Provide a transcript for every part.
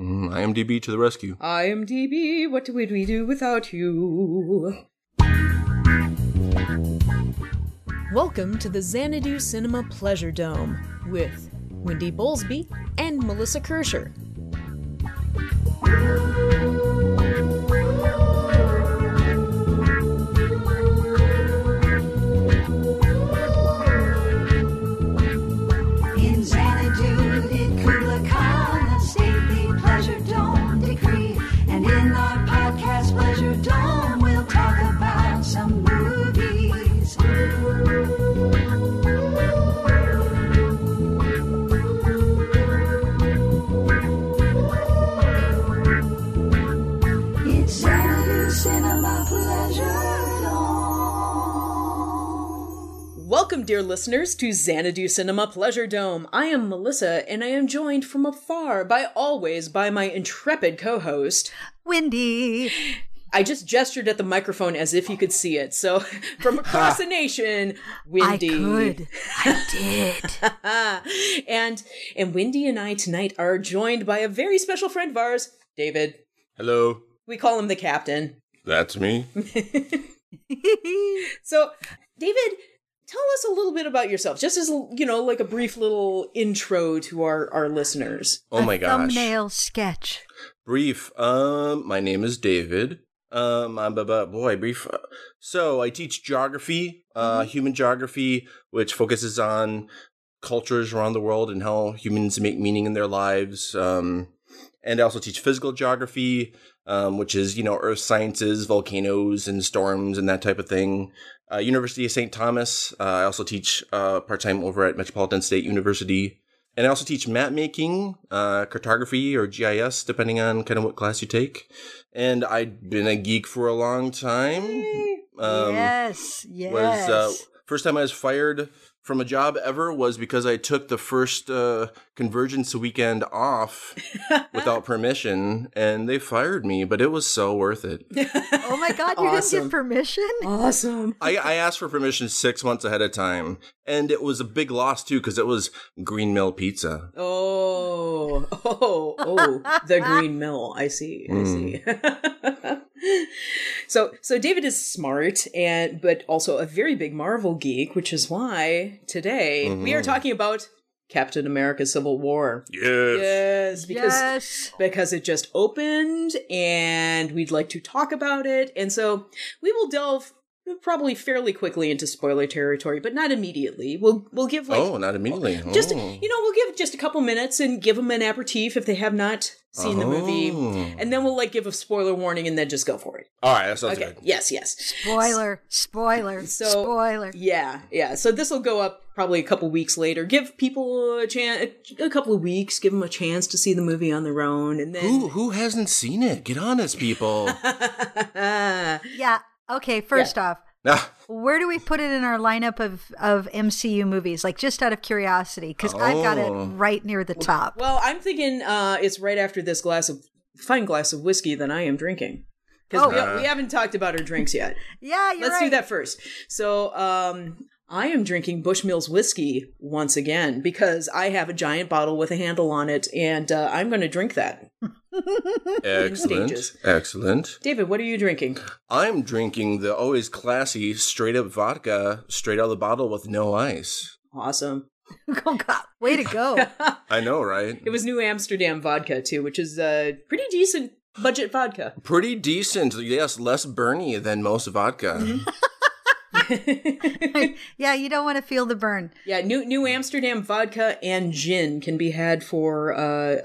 Mm, IMDb to the rescue. IMDb, what would we do without you? Welcome to the Xanadu Cinema Pleasure Dome with Wendy Bowlesby and Melissa Kirscher. Welcome, dear listeners, to Xanadu Cinema Pleasure Dome. I am Melissa, and I am joined from afar by always by my intrepid co-host. Wendy. I just gestured at the microphone as if you could see it. So, from across the nation, Wendy. I could. I did. and and Wendy and I tonight are joined by a very special friend of ours, David. Hello, We call him the captain. that's me. So, David, tell us a little bit about yourself, just as you know, like a brief little intro to our our listeners. Oh my gosh. Thumbnail sketch. Brief. Um, my name is David. Um, I'm a boy. Brief. uh, So I teach geography, uh, human geography, which focuses on cultures around the world and how humans make meaning in their lives. Um, and I also teach physical geography, um, which is you know earth sciences, volcanoes and storms and that type of thing. Uh, University of St. Thomas. Uh, I also teach uh, part time over at Metropolitan State University. And I also teach map making, uh, cartography, or GIS, depending on kind of what class you take. And I've been a geek for a long time. Um, yes. Yes. Was uh, first time I was fired from a job ever was because I took the first uh, convergence weekend off without permission, and they fired me. But it was so worth it. oh my God! You didn't get permission. Awesome. I, I asked for permission six months ahead of time, and it was a big loss too because it was Green Mill Pizza. Oh, oh, oh, the Green Mill. I see. I see. So, so David is smart and, but also a very big Marvel geek, which is why today we are mm-hmm. talking about Captain America: Civil War. Yes. Yes, because yes. because it just opened and we'd like to talk about it. And so we will delve probably fairly quickly into spoiler territory, but not immediately. We'll we'll give like oh, not immediately. just oh. you know we'll give just a couple minutes and give them an aperitif if they have not seen the movie Oh. and then we'll like give a spoiler warning and then just go for it All right, that sounds okay good. yes yes Spoiler. Spoiler. So- spoiler. yeah yeah so this will go up probably a couple weeks later give people a chance a couple of weeks give them a chance to see the movie on their own and then Who who hasn't seen it? Get honest, people. Yeah. Okay. First off, ah, where do we put it in our lineup of of MCU movies? Like just out of curiosity, because I've got it Oh. right near the top. well i'm thinking uh it's right after this glass of fine glass of whiskey that i am drinking because Oh. we, we haven't talked about our drinks yet yeah, you're Let's right. do that first. So, um, I am drinking Bushmills whiskey once again because I have a giant bottle with a handle on it, and uh, I'm going to drink that. excellent, stages. excellent. David, what are you drinking? I'm drinking the always classy straight up vodka, straight out of the bottle with no ice. Awesome. oh God! Way to go. I know, right? It was New Amsterdam vodka too, which is uh, pretty decent budget vodka. Pretty decent. Yes, less burny than most vodka. Mm-hmm. yeah, you don't want to feel the burn. Yeah, New New Amsterdam vodka and gin can be had for uh,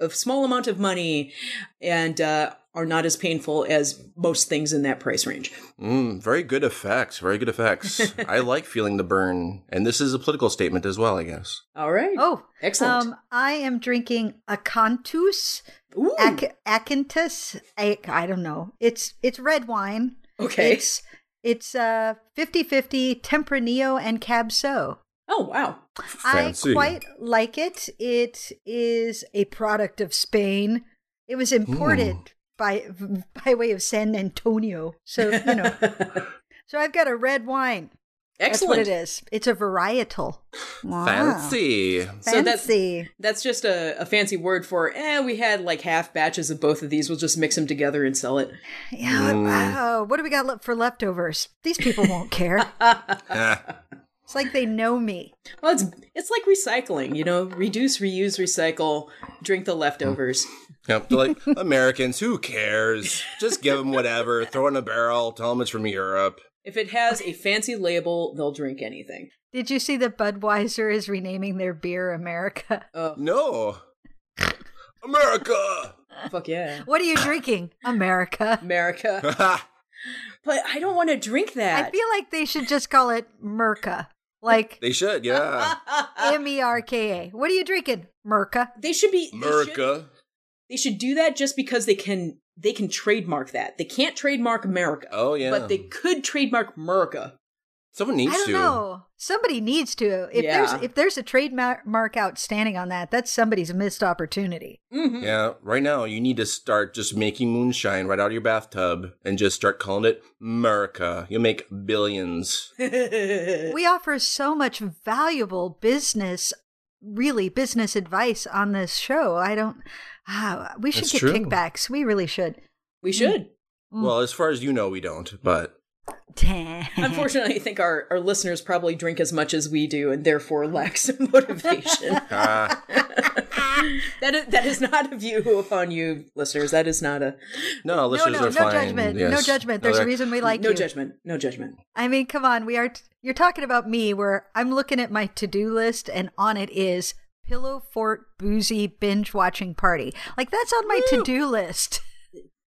a, a small amount of money, and uh, are not as painful as most things in that price range. Mm, very good effects. Very good effects. I like feeling the burn, and this is a political statement as well, I guess. All right. Oh, Excellent. Um, I am drinking Acanthus Ooh. Ac- Acanthus. I, I don't know. It's it's red wine. Okay. It's it's uh 50-50 Tempranillo and Cab Sauv. oh wow. Fancy. I quite like it. It is a product of Spain. It was imported by by way of San Antonio. So, you know. so I've got a red wine. That's what Excellent. it is. It's a varietal. Wow. Fancy. So that's- Fancy. That's just a, a fancy word for, eh, we had like half batches of both of these. We'll just mix them together and sell it. Yeah. Mm. Wow. What do we got for leftovers? These people won't care. It's like they know me. Well, it's it's like recycling, you know, reduce, reuse, recycle, drink the leftovers. Yep, they're like Americans, who cares? Just give them whatever, throw it in a barrel, tell them it's from Europe. If it has a fancy label, they'll drink anything. Did you see that Budweiser is renaming their beer America? Oh, No. America! fuck yeah. What are you drinking? America. America. But I don't want to drink that. I feel like they should just call it Merca. Like they should, yeah. M E R K A. What are you drinking? Merca. they should be they should- They should do that just because they can they can trademark that. They can't trademark America. Oh, yeah. But they could trademark America. Someone needs I don't to. know. Somebody needs to. If Yeah. there's if there's a trademark outstanding on that, that's somebody's missed opportunity. Mhm. Yeah, right now you need to start just making moonshine right out of your bathtub and just start calling it America. You'll make billions. We offer so much valuable business, really business advice on this show. I don't. Ah, we should That's get true. kickbacks. We really should. we should. Mm. Well, as far as you know, we don't, but Unfortunately, I think our, our listeners probably drink as much as we do and therefore lack some motivation. ah, that, is, that is not a view upon you, listeners. That is not a. no, no, listeners no, are no fine. judgment. No judgment. There's a reason we like no you. judgment. No judgment. I mean, come on. We are. T- you're talking about me, where I'm looking at my to-do list, and on it is Pillow Fort Boozy Binge Watching Party. Like that's on my to-do list.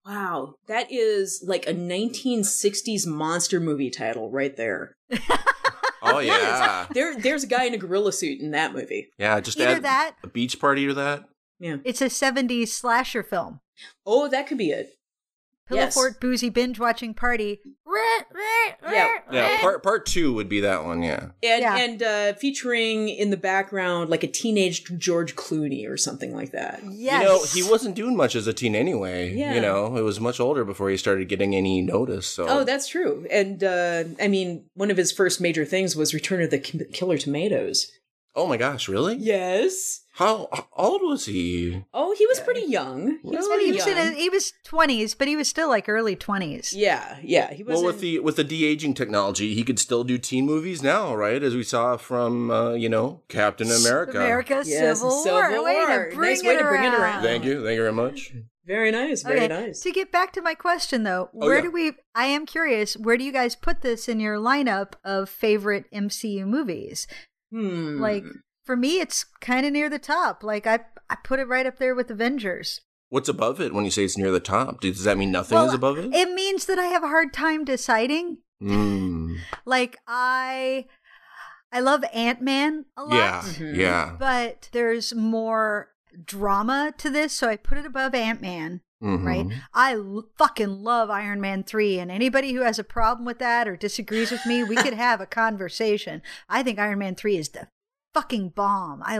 Wow. That is like a 1960s monster movie title right there. Oh yeah, There, There's a guy in a gorilla suit in that movie. yeah. Just Either add that, a beach party to that. Yeah. it's a '70s slasher film. Oh, that could be it. Pillow Yes. Fort Boozy Binge Watching Party. Yeah. Yeah, part part two would be that one. Yeah. And Yeah. and uh, featuring in the background like a teenage George Clooney or something like that. Yes. You know, he wasn't doing much as a teen anyway. Yeah. You know, it was much older before he started getting any notice. So. Oh, that's true. And uh, I mean, one of his first major things was Return of the K- Killer Tomatoes. Oh my gosh, really? Yes. How, how old was he? Oh, he was pretty young. He was pretty he was young. in his, he was 20s, but he was still like early 20s. yeah, yeah. He was Well, with the with the de aging technology, he could still do teen movies now, right? As we saw from uh, you know Captain America. America Yes, Civil, Civil War. Way War. to bring, Nice it, way to bring it around. around. Thank you, thank you very much. very nice, very okay, nice. to get back to my question though, Oh, where yeah. do we? I am curious. Where do you guys put this in your lineup of favorite MCU movies? Hmm. Like for me, it's kind of near the top. Like I, I put it right up there with Avengers. What's above it when you say it's near the top? Does that mean nothing Well, is above it? It means that I have a hard time deciding. Mm. Like I, I love Ant Man a lot. Yeah, Mhm. yeah. but there's more drama to this, so I put it above Ant Man. Mhm. Right? I l- fucking love Iron Man 3, and anybody who has a problem with that or disagrees with me, we could have a conversation. I think Iron Man 3 is the fucking bomb. I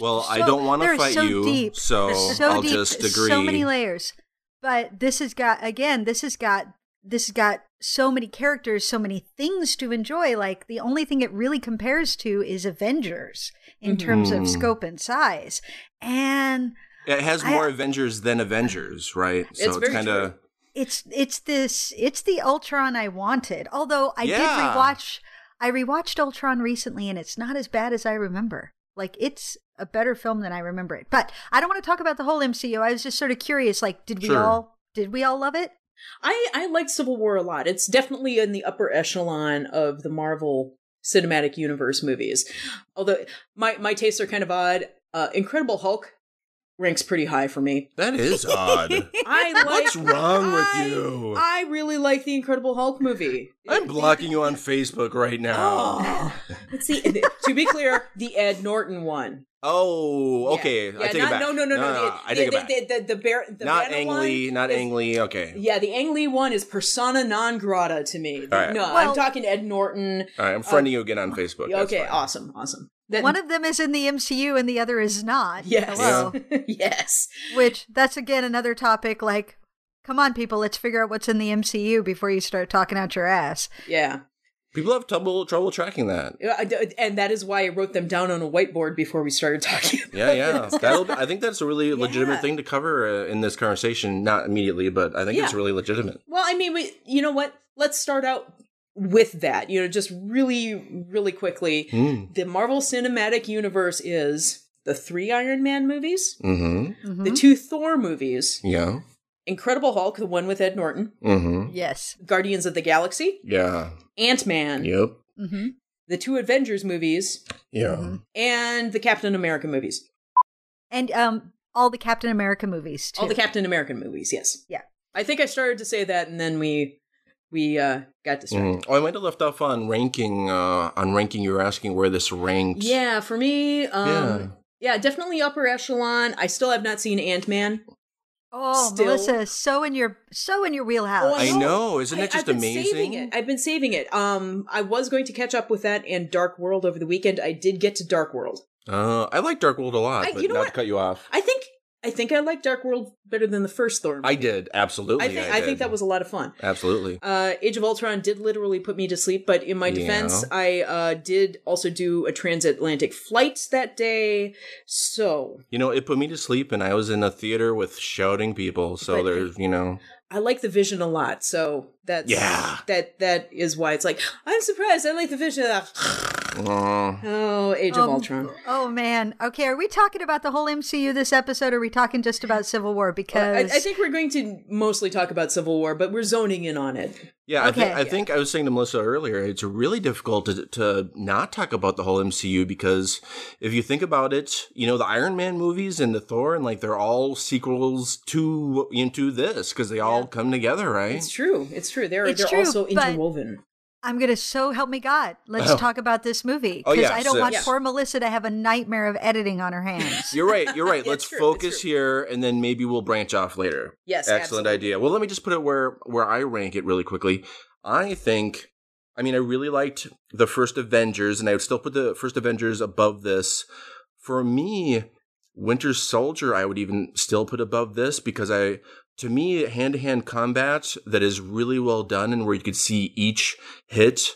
Well, I don't want to fight so you, deep. so, They're so I'll deep, just agree. So many layers. But this has got again, this has got this has got so many characters, so many things to enjoy. Like the only thing it really compares to is Avengers in terms of Mhm. scope and size. And it has I- more Avengers than Avengers, right? So It's it's, kind of it's it's this it's the Ultron I wanted. Although I did Yeah. rewatch I rewatched Ultron recently and it's not as bad as I remember. Like it's a better film than I remember it. But I don't want to talk about the whole MCU. I was just sort of curious like did we Sure. all did we all love it? I I like Civil War a lot. It's definitely in the upper echelon of the Marvel Cinematic Universe movies. Although my my tastes are kind of odd. Uh, Incredible Hulk ranks pretty high for me. that is odd. I like. What's wrong with you? I really like the Incredible Hulk movie. I'm blocking you on Facebook right now. Oh, let's see. To be clear, the Ed Norton one. Oh, okay. Yeah, I take not, it back. No, no, no, no. the, I take the, it back. The, the, the, bear, the not Banner Ang Lee, not is- Ang Lee. Okay. Yeah, the Ang Lee one is persona non grata to me. All right. No, Well- I'm talking Ed Norton. All right, I'm friending um, you again on Facebook. That's Okay, fine. awesome, awesome. That- One of them is in the MCU and the other is not. yes, Hello. yes. Which that's again another topic like come on people, let's figure out what's in the MCU before you start talking out your ass. Yeah. People have trouble trouble tracking that. Yeah, I d- And that is why I wrote them down on a whiteboard before we started talking. about Yeah, yeah. That'll, I think that's a really legitimate Yeah. thing to cover uh, in this conversation. Not immediately, but I think it's really legitimate. Well, I mean, we, you know what? Let's start out with that. You know, just really, really quickly. Mm. The Marvel Cinematic Universe is the three Iron Man movies, Mm-hmm. Mhm. the two Thor movies, Yeah. Incredible Hulk, the one with Ed Norton, Mm-hmm. yes. Guardians of the Galaxy, Yeah. Ant Man, Yep. hmm the two Avengers movies, Yeah. Mhm. and the Captain America movies. And um, all the Captain America movies too. All the Captain American movies, yes. Yeah. I think I started to say that and then we we uh got distracted. Mm. Oh, I might have left off on ranking. Uh, on ranking, you were asking where this ranked. Yeah, for me, um Yeah. yeah. definitely upper echelon. I still have not seen Ant Man. oh, Still- Melissa, so in your so in your wheelhouse. Oh, I know. Isn't it just I've been amazing? Saving it. I've been saving it. Um, I was going to catch up with that and Dark World over the weekend. I did get to Dark World. Uh, I like Dark World a lot, I- but you know not what? to cut you off. I think I think I like Dark World better than the first Thor. I did absolutely. I think I, think that was a lot of fun. absolutely. Uh, Age of Ultron did literally put me to sleep, but in my Yeah. defense, I uh, did also do a transatlantic flight that day. So You know, it put me to sleep, and I was in a theater with shouting people. So But- there's, you know, I like the vision a lot. So that's Yeah. that that is why it's like I'm surprised. I like the vision. uh, Oh, Age of Um, Ultron. Oh man. Okay, are we talking about the whole MCU this episode or are we talking just about Civil War I, because I think we're going to mostly talk about Civil War, but we're zoning in on it. yeah. I, think, Okay. I think I was saying to Melissa earlier, it's really difficult to to not talk about the whole MCU because if you think about it, you know, the Iron Man movies and the Thor, and like they're all sequels to into this because they all come together, right? It's true. It's true. They're It's they're true, also but- interwoven. I'm gonna so help me God. Let's Oh. talk about this movie. Oh, Because yeah, I don't so- want Yeah. poor Melissa to have a nightmare of editing on her hands. You're right. You're right. Let's true, focus here, and then maybe we'll branch off later. Yes, excellent absolutely. idea. Well, let me just put it where where I rank it really quickly. I think, I mean, I really liked the first Avengers, and I would still put the first Avengers above this. For me, Winter Soldier, I would even still put above this because I, to me, hand to hand combat that is really well done and where you could see each hit.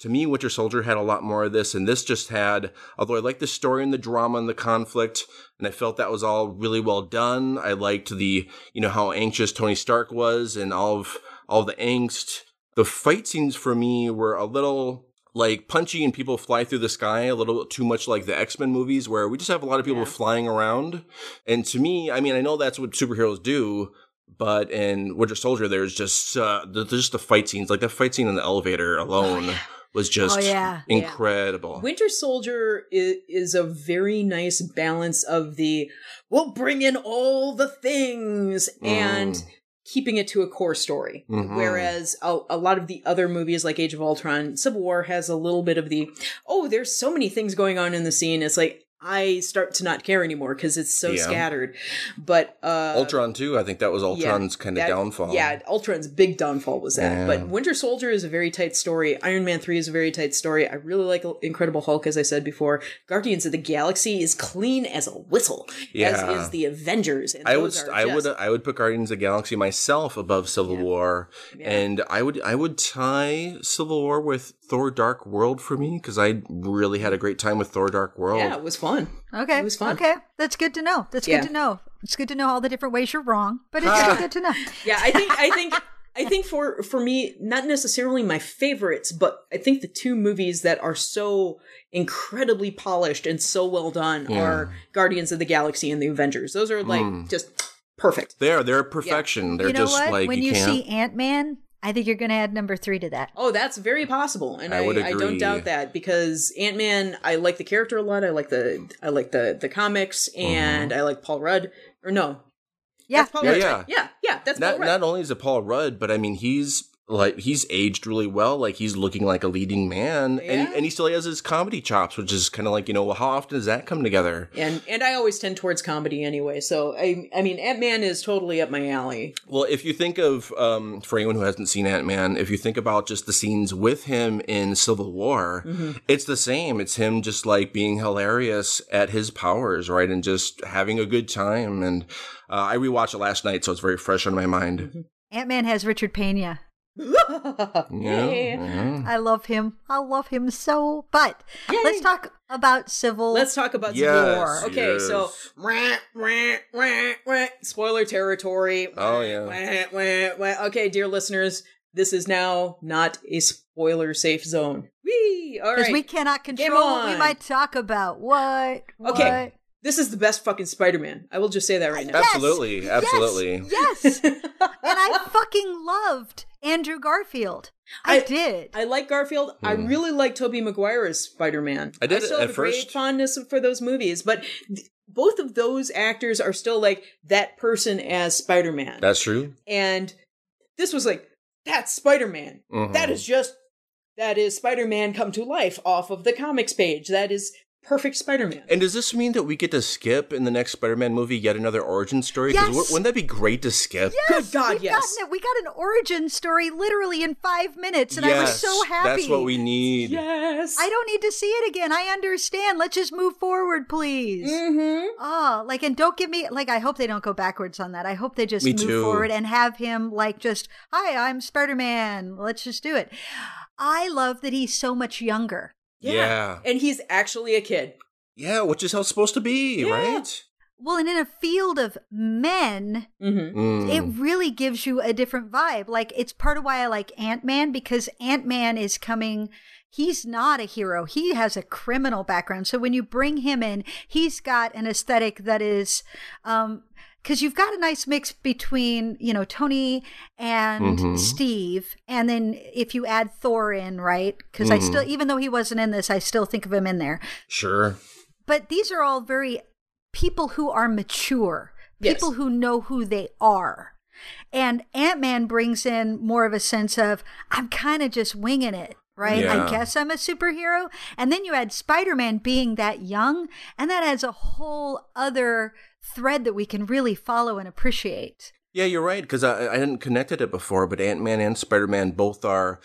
To me, Winter Soldier had a lot more of this, and this just had, although I liked the story and the drama and the conflict, and I felt that was all really well done. I liked the, you know, how anxious Tony Stark was and all of, all the angst. The fight scenes for me were a little like punchy and people fly through the sky a little too much like the X-Men movies where we just have a lot of people Yeah. flying around. And to me, I mean, I know that's what superheroes do, but in Winter Soldier, there's just, uh, there's just the fight scenes, like the fight scene in the elevator alone was just Oh, yeah. Yeah. incredible. Winter Soldier is, is a very nice balance of the we'll bring in all the things and Mm. keeping it to a core story. Mhm. Whereas a, a lot of the other movies like Age of Ultron, Civil War has a little bit of the oh, there's so many things going on in the scene. It's like I start to not care anymore because it's so Yeah. scattered. But uh Ultron too, I think that was Ultron's kind of downfall. Yeah, Ultron's big downfall was that. Yeah. But Winter Soldier is a very tight story. Iron Man 3 is a very tight story. I really like Incredible Hulk, as I said before. Guardians of the Galaxy is clean as a whistle, Yeah. as is the Avengers. I would, I would, I would put Guardians of the Galaxy myself above Civil Yeah. War, Yeah. and I would, I would tie Civil War with Thor: Dark World for me because I really had a great time with Thor: Dark World. yeah, it was fun. Okay. It was fun. Okay. That's good to know. That's Yeah. good to know. It's good to know all the different ways you're wrong, but it's still good to know. Yeah, I think I think I think for for me, not necessarily my favorites, but I think the two movies that are so incredibly polished and so well done are Guardians of the Galaxy and the Avengers. Those are like Hmm. just perfect. They're they're perfection. They're you know just what? like when you, you, can't. see Ant Man, I think you're going to add number three to that. Oh, that's very possible, and I I, would I, don't doubt that because Ant Man. I like the character a lot. I like the I like the the comics, mm-hmm. and I like Paul Rudd. Or no, Yeah. that's Paul Yeah, Rudd. yeah. right? yeah, yeah. That's not Paul Rudd. not only is it Paul Rudd, but I mean he's like he's aged really well. Like he's looking like a leading man, Yeah. and and he still has his comedy chops, which is kind of like you know how often does that come together? and and I always tend towards comedy anyway. So I I mean Ant Man is totally up my alley. Well, if you think of, um, for anyone who hasn't seen Ant Man, if you think about just the scenes with him in Civil War, Mm-hmm. it's the same. It's him just like being hilarious at his powers, right? And just having a good time. And uh, I rewatched it last night, so it's very fresh on my mind. Mm-hmm. Ant Man has Richard Pena. Yeah. Yeah. I love him. I love him so. But let's talk about civil. Let's talk about Civil War. Okay, so yes. rah, rah, rah, rah, spoiler territory. Oh, yeah. Wah, wah, wah. Okay, dear listeners, this is now not a spoiler safe zone. Whee! All because right. we cannot control what we might talk about. What? Okay. What? This is the best fucking Spider-Man. I will just say that right now. Yes! Absolutely, Yes! absolutely. Yes. and I fucking loved Andrew Garfield. I, I- did. I like Garfield. I really like Tobey Maguire as Spider-Man. Hmm. I did still at have a great first. fondness for those movies, but th- both of those actors are still like that person as Spider-Man. That's true. and this was like that's Spider-Man. Mhm. That is just that is Spider-Man come to life off of the comics page. That is perfect Spider-Man. And does this mean that we get to skip in the next Spider-Man movie yet another origin story? 'Cause Yes. wou- wouldn't that be great to skip? Yes, Good God, We've yes. it. We got an origin story literally in five minutes, and I was so happy. That's what we need. Yes. I don't need to see it again. I understand. Let's just move forward, please. Mm-hmm. Oh, like, and don't give me, like, I hope they don't go backwards on that. I hope they just Me move too. forward and have him, like, just, hi, I'm Spider Man. Let's just do it. I love that he's so much younger. Yeah. Yeah. And he's actually a kid. Yeah, which is how it's supposed to be, Yeah. right? Well, and in a field of men, Mm-hmm. Mm. it really gives you a different vibe. Like, it's part of why I like Ant Man because Ant Man is coming. He's not a hero. He has a criminal background. So when you bring him in, he's got an aesthetic that is, um, because you've got a nice mix between, you know, Tony and Mhm. Steve. And then if you add Thor in, right? Because I Mhm. still, even though he wasn't in this, I still think of him in there. Sure. But these are all very people who are mature, Yes. people who know who they are. And Ant Man brings in more of a sense of, I'm kind of just winging it, right? Yeah. I guess I'm a superhero. And then you add Spider Man being that young, and that adds a whole other thread that we can really follow and appreciate. Yeah, you're right because I, I hadn't connected it before, but Ant Man and Spider Man both are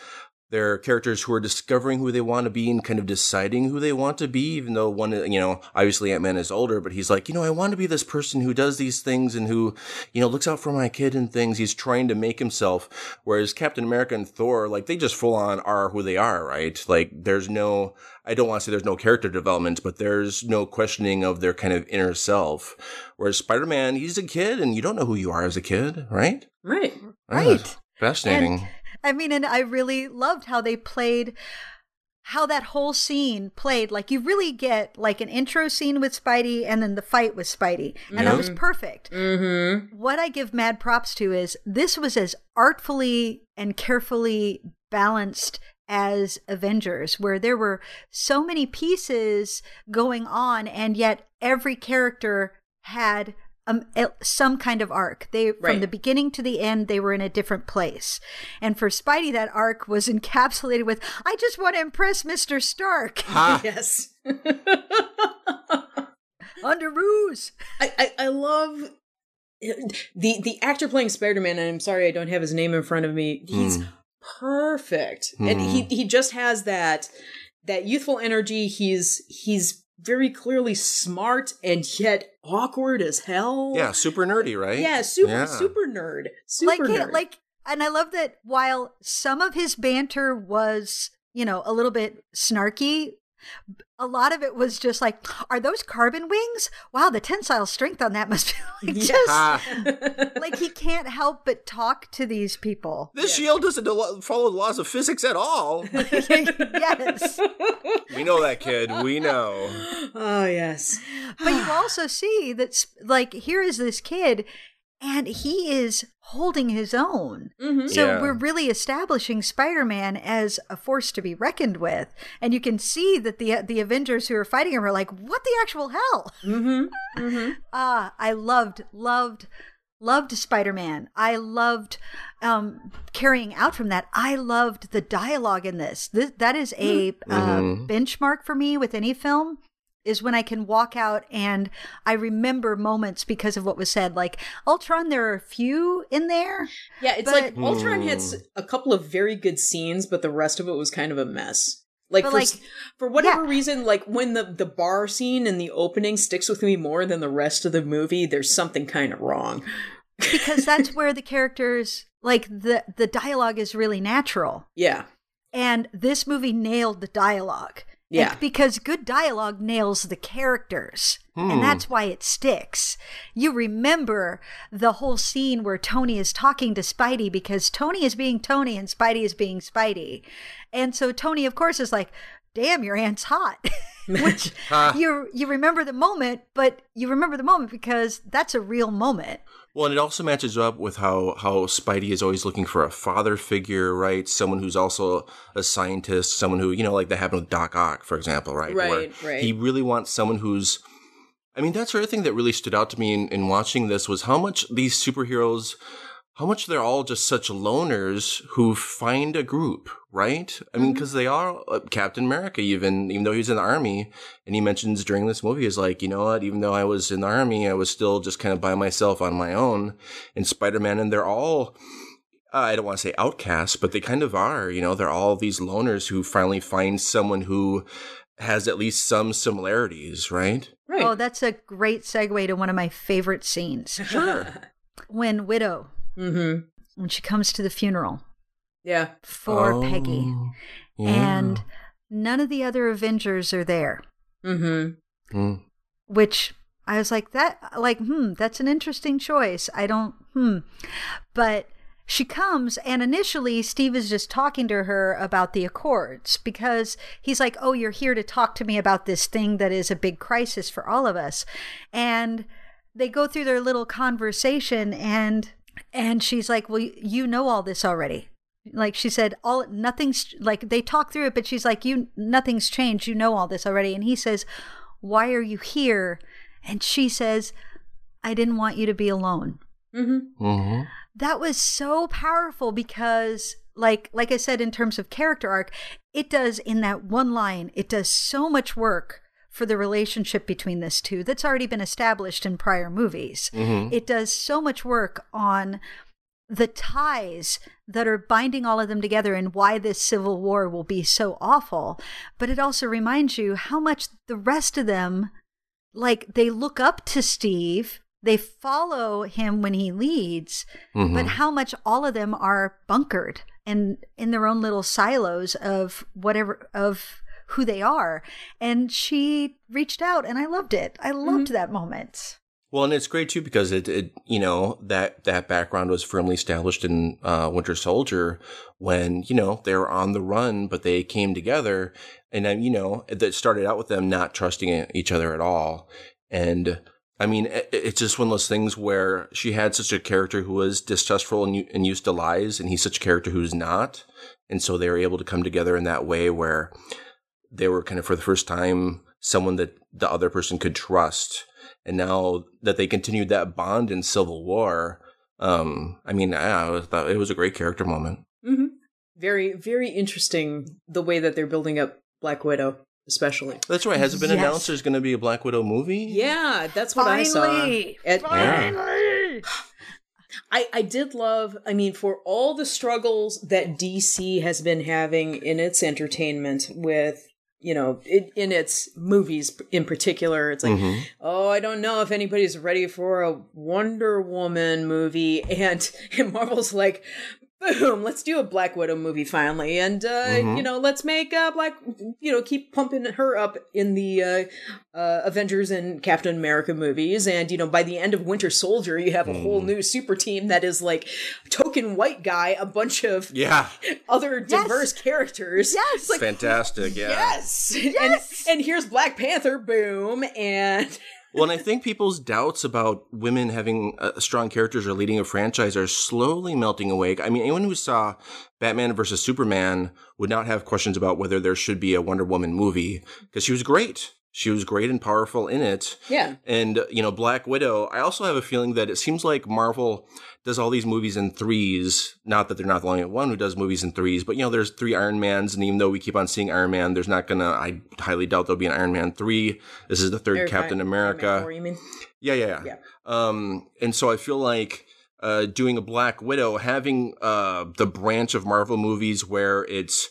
they're characters who are discovering who they want to be and kind of deciding who they want to be. Even though one, you know, obviously Ant Man is older, but he's like, you know, I want to be this person who does these things and who, you know, looks out for my kid and things. He's trying to make himself. Whereas Captain America and Thor, like they just full on are who they are, right? Like there's no, I don't want to say there's no character development, but there's no questioning of their kind of inner self. Whereas Spider Man, he's a kid and you don't know who you are as a kid, right? Right. Right. Ah, fascinating. And I mean, and I really loved how they played how that whole scene played. Like you really get like an intro scene with Spidey and then the fight with Spidey. And that was perfect. Mm-hmm. What I give mad props to is this was as artfully and carefully balanced as Avengers, where there were so many pieces going on, and yet every character had um, some kind of arc. They from the beginning to the end, they were in a different place. And for Spidey, that arc was encapsulated with, "I just want to impress Mister Stark Ah, Yes. Underoos." I, I, I love the the actor playing Spider-Man, and I'm sorry I don't have his name in front of me. He's Hmm. perfect. And he he just has that that youthful energy. He's he's very clearly smart and yet awkward as hell. yeah, super nerdy, right? Yeah, super Yeah. super nerd. Super like nerd. like and i love that while some of his banter was you know a little bit snarky a lot of it was just like are those carbon wings wow the tensile strength on that must be like just Ah, like he can't help but talk to these people this shield doesn't al- follow the laws of physics at all. yes we know that, kid. We know. oh yes. but you also see that like here is this kid and he is holding his own Mhm. So Yeah. we're really establishing Spider-Man as a force to be reckoned with, and you can see that the the Avengers who are fighting him are like, "What the actual hell?" Mm-hmm. Mm-hmm. Ah, I loved, loved, loved Spider-Man. I loved um, carrying out from that. I loved the dialogue in this. this that is a uh, Mhm. benchmark for me with any film. Is when I can walk out and I remember moments because of what was said. Like Ultron, there are a few in there. Yeah, it's But- like Ultron hits hmm. a couple of very good scenes, but the rest of it was kind of a mess. Like for like, for whatever yeah. reason, like when the the bar scene in the opening sticks with me more than the rest of the movie, there's something kind of wrong. because that's where the characters like the the dialogue is really natural. Yeah. And this movie nailed the dialogue. Yeah. because good dialogue nails the characters. And hmm. that's why it sticks. You remember the whole scene where Tony is talking to Spidey because Tony is being Tony and Spidey is being Spidey. And so Tony, of course, is like, damn, your aunt's hot. Which you you remember the moment, but you remember the moment because that's a real moment. Well, and it also matches up with how how Spidey is always looking for a father figure, right? Someone who's also a scientist, someone who you know, like that happened with Doc Ock, for example, right? Where Right, right. He really wants someone who's. I mean, that's the other thing that really stood out to me in, in watching this was how much these superheroes, how much they're all just such loners who find a group, right? I mean, because they are uh, Captain America, even even though he's in the army, and he mentions during this movie is like, you know what? Even though I was in the army, I was still just kind of by myself on my own. And Spider Man, and they're all. Uh, I don't want to say outcasts, but they kind of are. You know, they're all these loners who finally find someone who has at least some similarities, right? Right. Oh, that's a great segue to one of my favorite scenes. Sure. When Widow, mm-hmm. when she comes to the funeral Yeah. for Oh, Peggy, yeah. and none of the other Avengers are there, Mm-hmm. Mm. which I was like, that, like, hmm, that's an interesting choice. I don't, hmm. But she comes, and initially, Steve is just talking to her about the Accords because he's like, oh, you're here to talk to me about this thing that is a big crisis for all of us. And they go through their little conversation, and and she's like, well, you know all this already. Like she said, all nothing's like they talk through it, but she's like, you nothing's changed. You know all this already. And he says, why are you here? And she says, I didn't want you to be alone. Mm-hmm. hmm That was so powerful because like like I said in terms of character arc, it does in that one line, it does so much work for the relationship between this two that's already been established in prior movies. Mm-hmm. It does so much work on the ties that are binding all of them together and why this civil war will be so awful. But it also reminds you how much the rest of them, like, they look up to Steve, they follow him when he leads, mm-hmm. but how much all of them are bunkered and in their own little silos of whatever, of who they are. And she reached out and I loved it. I loved that moment. Well, and it's great too because it, it, you know, that that background was firmly established in uh, Winter Soldier when you know they were on the run, but they came together, and then you know that started out with them not trusting each other at all, and I mean it, it's just one of those things where she had such a character who was distrustful and, and used to lies, and he's such a character who's not, and so they were able to come together in that way where they were kind of for the first time someone that the other person could trust and now that they continued that bond in Civil War, um, I mean, I, I thought it was a great character moment. Mm-hmm. Very, very interesting the way that they're building up Black Widow, especially. That's right. Has it been Yes. announced there's going to be a Black Widow movie? Yeah, that's what I saw. Finally! At- Finally! I, I did love, I mean, for all the struggles that DC has been having in its entertainment with, you know, in, in its movies in particular, it's like, Mhm. oh, I don't know if anybody's ready for a Wonder Woman movie. And, and Marvel's like, boom, let's do a Black Widow movie finally. And, uh, Mhm. you know, let's make uh, Black, you know, keep pumping her up in the uh, uh, Avengers and Captain America movies. And, you know, by the end of Winter Soldier, you have a whole Mm. new super team that is like token white guy, a bunch of Yeah. other diverse characters. Yes! Like, Fantastic. Yeah. Yes. Yes! And, and here's Black Panther, boom. And Well, and I think people's doubts about women having uh, strong characters or leading a franchise are slowly melting away. I mean, anyone who saw Batman versus Superman would not have questions about whether there should be a Wonder Woman movie because she was great. She was great and powerful in it. yeah. And, uh, you know, Black Widow, I also have a feeling that it seems like Marvel does all these movies in threes. Not that they're not the only one who does movies in threes, but, you know, there's three Iron Mans. And even though we keep on seeing Iron Man, there's not gonna, I highly doubt there'll be an Iron Man 3. This is the third Captain Iron- America. Iron Man 4, you mean? Yeah, yeah, yeah. Yeah. Um, and so I feel like uh, doing a Black Widow, having uh, the branch of Marvel movies where it's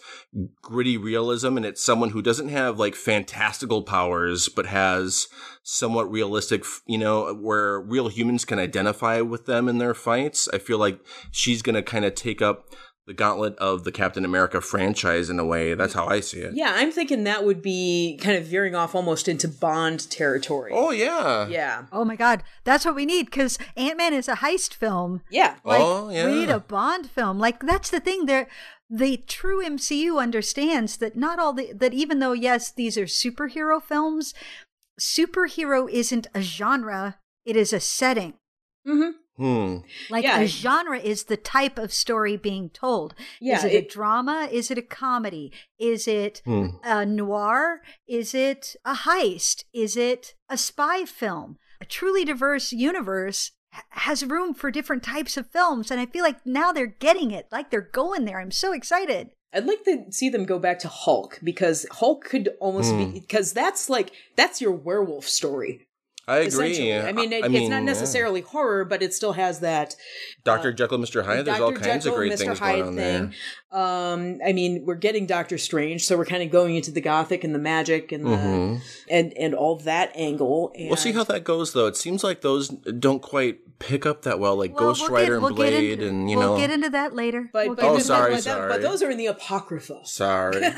gritty realism and it's someone who doesn't have like fantastical powers, but has somewhat realistic, you know, where real humans can identify with them in their fights. I feel like she's going to kind of take up the gauntlet of the Captain America franchise in a way. That's how I see it. Yeah, I'm thinking that would be kind of veering off almost into Bond territory. Oh, yeah. yeah. Oh my God, that's what we need because Ant Man is a heist film. Yeah. Like, Oh, yeah. we need a Bond film. Like that's the thing. There, the true MCU understands that not all the that even though yes, these are superhero films, superhero isn't a genre; it is a setting. hmm Hmm. Like Yeah. a genre is the type of story being told. Yeah, is it, a drama? Is it a comedy? Is it Hmm. a noir? Is it a heist? Is it a spy film? A truly diverse universe has room for different types of films, and I feel like now they're getting it. Like they're going there. I'm so excited. I'd like to see them go back to Hulk because Hulk could almost be because that's like that's your werewolf story. I agree. I mean, it, I it's mean, not yeah. necessarily horror, but it still has that Dr. Jekyll, Mr. Hyde. There's all kinds Jekyll, of great Mr. things Hyde going on there. Um, I mean, we're getting Doctor Strange, so we're kind of going into the gothic and the magic and the Mhm. and and all that angle. And We'll see how that goes, though. It seems like those don't quite pick up that well, like Well, Ghost we'll Rider get- and we'll Blade, into- and you know, we'll get into that later. But, we'll but, Oh, into sorry, but, that- sorry. but those are in the apocrypha. Sorry.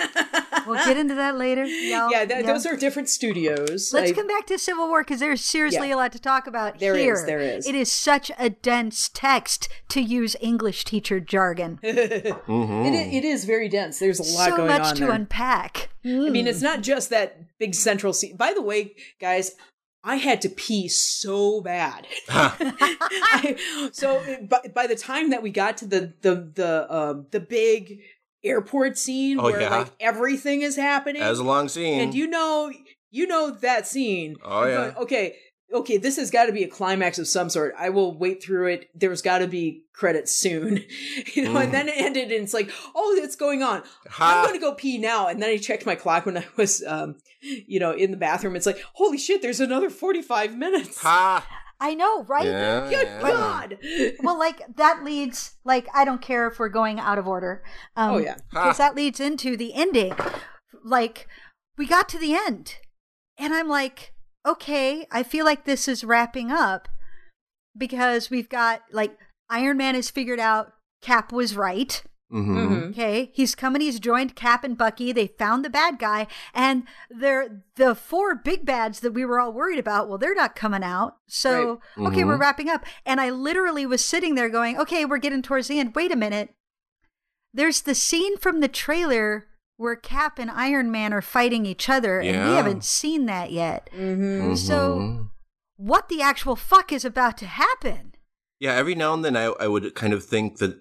We'll get into that later. Y'all. yeah, th- Yeah. those are different studios. Let's I- come back to Civil War because there's seriously Yeah. a lot to talk about There is, here. there is. It is such a dense text to use English teacher jargon. Mhm. It, it is very dense. There's a lot so going on. So much on to there. unpack. I mean, it's not just that big central scene. By the way, guys, I had to pee so bad. I- so by, by the time that we got to the the the um, the big airport scene Oh, where yeah. like everything is happening, As a long scene. and you know you know that scene. Oh, yeah. going, okay. Okay, this has got to be a climax of some sort. I will wait through it. There's got to be credits soon, you know. Mm. And then it ended, and it's like, oh, it's going on. Ha. I'm going to go pee now. And then I checked my clock when I was, um, you know, in the bathroom. It's like, holy shit, there's another 45 minutes. Ha! I know, right? Yeah, Good yeah. God. well, like that leads, like I don't care if we're going out of order. Um, Oh, yeah. because that leads into the ending. Like we got to the end, and I'm like, okay, I feel like this is wrapping up because we've got like Iron Man has figured out Cap was right. Mm-hmm. Mhm. Okay, he's come and he's joined Cap and Bucky. They found the bad guy, and they're the four big bads that we were all worried about. Well, they're not coming out, so okay, we're Mhm. wrapping up. And I literally was sitting there going, "Okay, we're getting towards the end. Wait a minute. There's the scene from the trailer where Cap and Iron Man are fighting each other, and we haven't seen that yet. Mm-hmm. So, Mhm. what the actual fuck is about to happen?" Yeah, every now and then I, I would kind of think that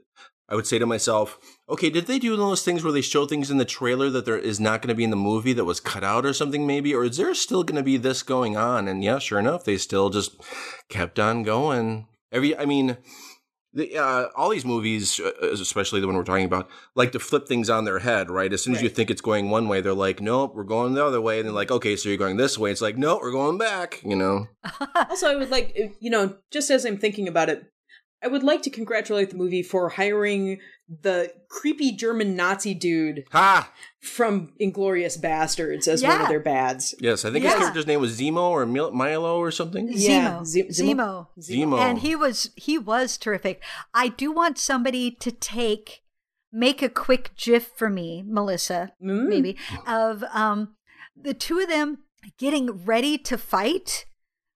I would say to myself, okay, did they do one of those things where they show things in the trailer that there is not going to be in the movie that was cut out or something maybe? Or is there still going to be this going on? And yeah, sure enough, they still just kept on going. Every, I mean, the, uh, all these movies, uh, especially the one we're talking about, like to flip things on their head, right? As soon as you think it's going one way, they're like, nope, we're going the other way. And they're like, okay, so you're going this way. It's like, no, we're going back, you know? Also, I would like, uh, you know, just as I'm thinking about it, I would like to congratulate the movie for hiring the creepy German Nazi dude Ha! from Inglourious Basterds as one of their bads. Yes, I think Yeah. his character's name was Zemo or Mil- Milo or something. Yeah, Zemo. Ze- Zemo. Zemo. Zemo. and he was he was terrific i do want somebody to take make a quick gif for me melissa Mm. maybe of um the two of them getting ready to fight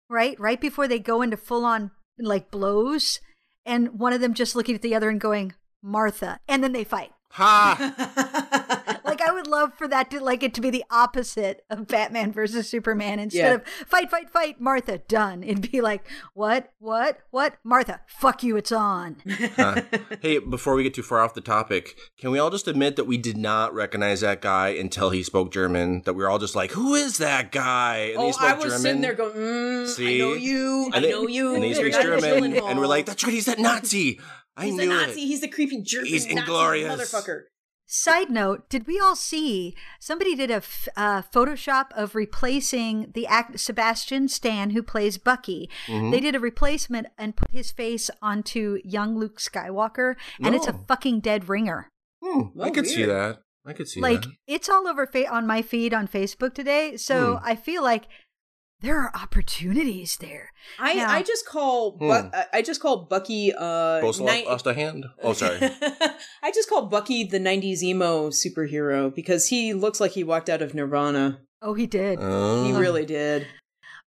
right right before they go into full on like blows and one of them just looking at the other and going martha and then they fight Ha! like i would love for that to like it to be the opposite of batman versus superman instead Yeah. of fight fight fight martha done it'd be like what what what martha fuck you it's on Uh, hey, before we get too far off the topic, can we all just admit that we did not recognize that guy until he spoke German? That we were all just like, "Who is that guy?" And oh, he spoke I was German. sitting there going, mm, See? I know you, I And then- know you. and he speaks German, and we're like, "That's right, he's that Nazi." I he's knew the Nazi. it. He's the creepy German He's Nazi inglorious. motherfucker. Side note: Did we all see somebody did a f- uh, Photoshop of replacing the act Sebastian Stan who plays Bucky? Mm-hmm. They did a replacement and put his face onto young Luke Skywalker, and it's a fucking dead ringer. Hmm, I Oh, could see that. I could see like that. it's all over fa- on my feed on Facebook today. So Hmm. I feel like there are opportunities there. I, Now- I just call Hmm. Bu- I- I just call Bucky uh Both ni- lost a hand. Oh, sorry. I just call Bucky the '90s emo superhero because he looks like he walked out of Nirvana. Oh, he did. Uh, He really did.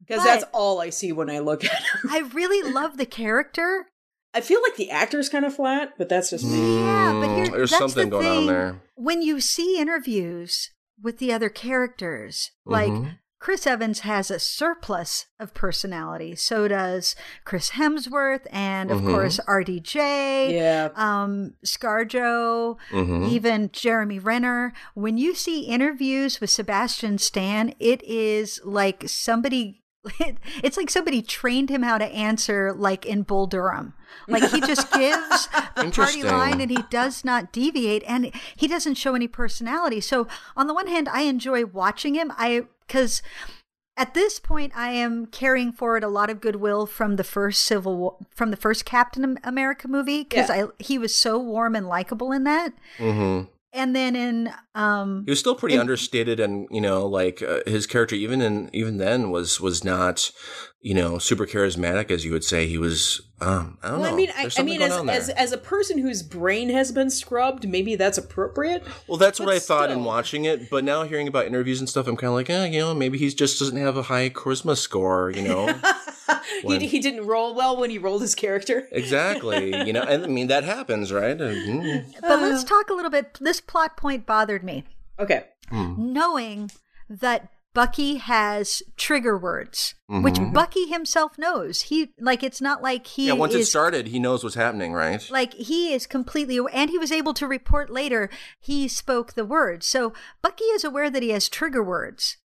Because that's all I see when I look at him. I really love the character. I feel like the actor's kind of flat, but that's just me. Yeah, but here Mm, there's something the going on there. When you see interviews with the other characters, like Mhm. Chris Evans has a surplus of personality. So does Chris Hemsworth, and of Mhm. course RDJ. Yeah. Um, ScarJo, Mhm. even Jeremy Renner. When you see interviews with Sebastian Stan, it is like somebody. It's like somebody trained him how to answer, like in Bull Durham. Like he just gives the party line and he does not deviate, and he doesn't show any personality. So on the one hand, I enjoy watching him. I because at this point I am carrying forward a lot of goodwill from the first Civil War, from the first Captain America movie because Yeah. I he was so warm and likable in that. Mhm. And then in um He was still pretty understated, and you know, like uh, his character, even in even then, was was not, you know, super charismatic as you would say. He was. Um, I don't Well, know. I mean, I, There's I something mean, as, as as a person whose brain has been scrubbed, maybe that's appropriate. well, that's what but I thought in watching it. But now hearing about interviews and stuff, I'm kind of like, eh, you know, maybe he just doesn't have a high charisma score. You know, he, he didn't roll well when he rolled his character. exactly. You know, and I mean that happens, right? And, mm, but let's talk a little bit this plot point bothered me. Okay. Hmm. Knowing that Bucky has trigger words, which mm-hmm. Bucky himself knows. He like it's not like he yeah. Once is it started, he knows what's happening, right? like he is completely and he was able to report later he spoke the words. So Bucky is aware that he has trigger words.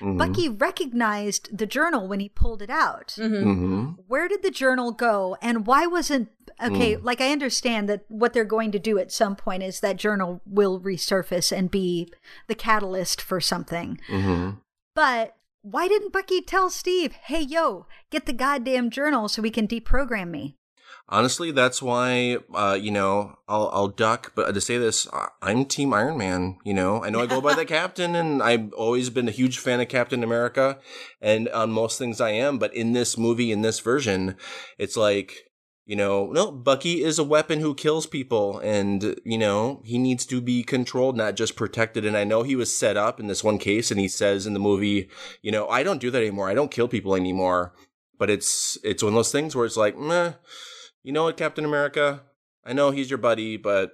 Mhm. Bucky recognized the journal when he pulled it out. Mhm. Where did the journal go, and why wasn't okay? Hmm. Like I understand that what they're going to do at some point is that journal will resurface and be the catalyst for something. Mhm. But why didn't Bucky tell Steve, "Hey, yo, get the goddamn journal so we can deprogram me"? Honestly, that's why uh, you know I'll I'll duck. But to say this, I'm Team Iron Man. You know, I know I go by the Captain, and I've always been a huge fan of Captain America, and on most things I am. But in this movie, in this version, it's like you know, no, Bucky is a weapon who kills people, and you know he needs to be controlled, not just protected. And I know he was set up in this one case, and he says in the movie, you know, I don't do that anymore. I don't kill people anymore. But it's it's one of those things where it's like, meh you know what, Captain America? I know he's your buddy, but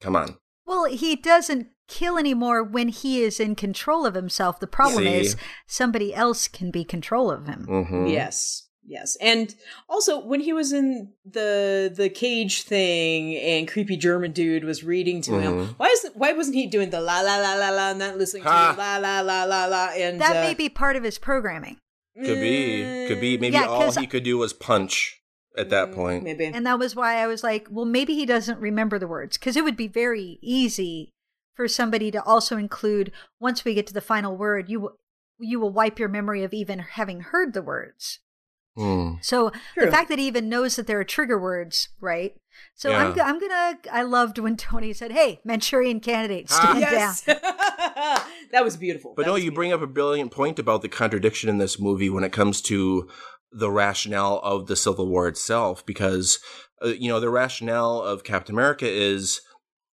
come on. Well, he doesn't kill anymore when he is in control of himself. The problem See? is somebody else can be control of him. Mm-hmm. Yes. Yes. And also when he was in the the cage thing and creepy German dude was reading to him, Mhm. why is why wasn't he doing the la la la la la and not listening Ha. to the la la la la la and That uh, may be part of his programming. Could be. Could be. Maybe Yeah, all 'cause- he could do was punch at that point. Mm, maybe. And that was why I was like, well, maybe he doesn't remember the words because it would be very easy for somebody to also include once we get to the final word, you will you will wipe your memory of even having heard the words. Hmm. So True. the fact that he even knows that there are trigger words, right? So I'm I'm gonna I loved when Tony said, "Hey, Manchurian candidate, Ah. stand yes. down." that was beautiful. But That no, was you bring up a brilliant point about the contradiction in this movie when it comes to the rationale of the Civil War itself, because uh, you know the rationale of Captain America is,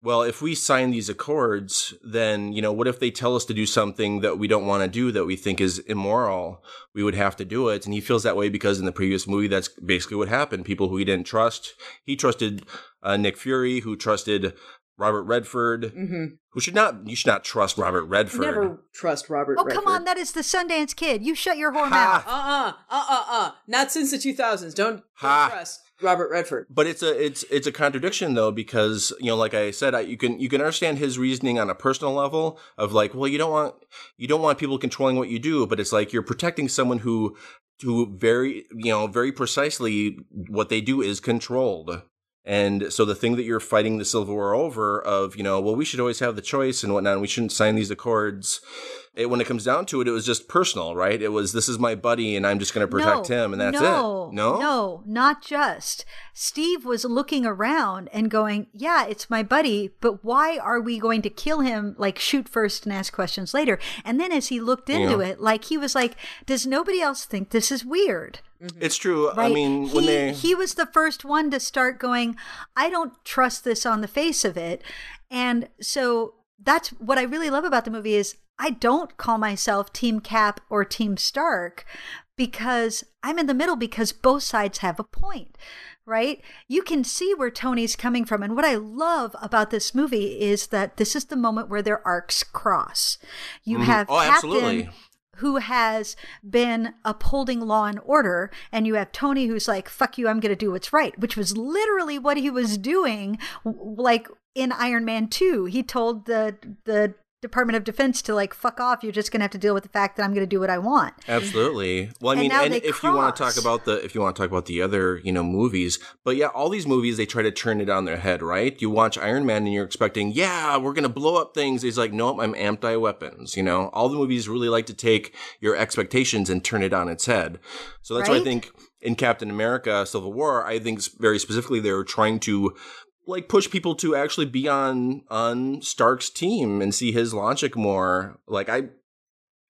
well, if we sign these accords, then you know what if they tell us to do something that we don't want to do that we think is immoral? We would have to do it, and he feels that way because in the previous movie, that's basically what happened. People who he didn't trust, he trusted uh, Nick Fury, who trusted Robert Redford, Mhm. who should not you should not trust Robert Redford. Never trust Robert Oh, come on, that is the Sundance Kid. You shut your whore Ha. mouth. Uh-uh. Uh-uh-uh. Not since the 2000s. Don't, don't trust Robert Redford. But it's a it's it's a contradiction though because you know like I said I, you can you can understand his reasoning on a personal level of like well you don't want you don't want people controlling what you do but it's like you're protecting someone who who very you know very precisely what they do is controlled And so the thing that you're fighting the Civil War over of, you know, well, we should always have the choice and whatnot, and we shouldn't sign these accords. It, when it comes down to it, it was just personal, right? It was, this is my buddy and I'm just going to protect him and that's no, it. No? No, not just. Steve was looking around and going, Yeah, it's my buddy, but why are we going to kill him? Like, shoot first and ask questions later. And then as he looked into Yeah. it, like, he was like, Does nobody else think this is weird? Mm-hmm. It's true. I mean, he, when they. he was the first one to start going, I don't trust this on the face of it. And so that's what I really love about the movie is I don't call myself Team Cap or Team Stark because I'm in the middle because both sides have a point. Right? You can see where Tony's coming from. And what I love about this movie is that this is the moment where their arcs cross. You mm-hmm. have Oh, Captain absolutely. Who has been upholding law and order, and you have Tony who's like, fuck you, I'm going to do what's right, which was literally what he was doing, like in Iron Man 2. He told the, the, Department of Defense to like fuck off. You're just gonna have to deal with the fact that I'm gonna do what I want. Absolutely. Well, I And mean, and if you want to talk about the if you want to talk about the other you know movies, but yeah, all these movies they try to turn it on their head, right? You watch Iron Man and you're expecting, yeah, we're gonna blow up things. He's like, nope, I'm anti weapons. You know, all the movies really like to take your expectations and turn it on its head. So that's why I think in Captain America: Civil War, I think very specifically they were trying to like push people to actually be on on Stark's team and see his logic more. Like I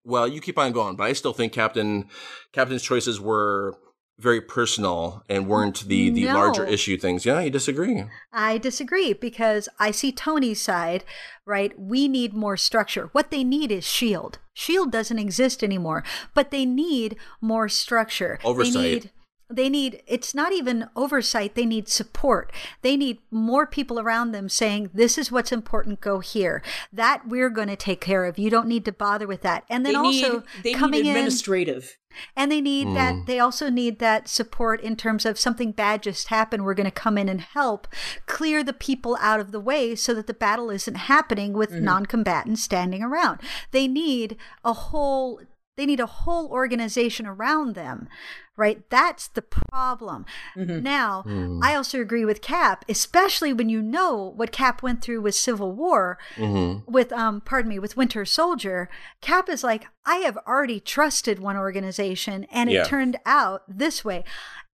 well, you keep on going, but I still think Captain Captain's choices were very personal and weren't the the No. larger issue things. Yeah, you disagree. I disagree because I see Tony's side, right? We need more structure. What they need is Shield. Shield doesn't exist anymore, but they need more structure. Oversight. They need they need it's not even oversight, they need support. They need more people around them saying this is what's important, go here. That we're going to take care of. You don't need to bother with that. And then they also need they coming need in administrative. and they need Mm. that, they also need that support in terms of something bad just happened. We're going to come in and help clear the people out of the way so that the battle isn't happening with non combatants standing around. They need a whole, they need a whole organization around them, right? That's the problem. Now, I also agree with Cap, especially when you know what Cap went through with Civil War Mm-hmm. with um pardon me with winter soldier cap is like i have already trusted one organization and it Yeah. turned out this way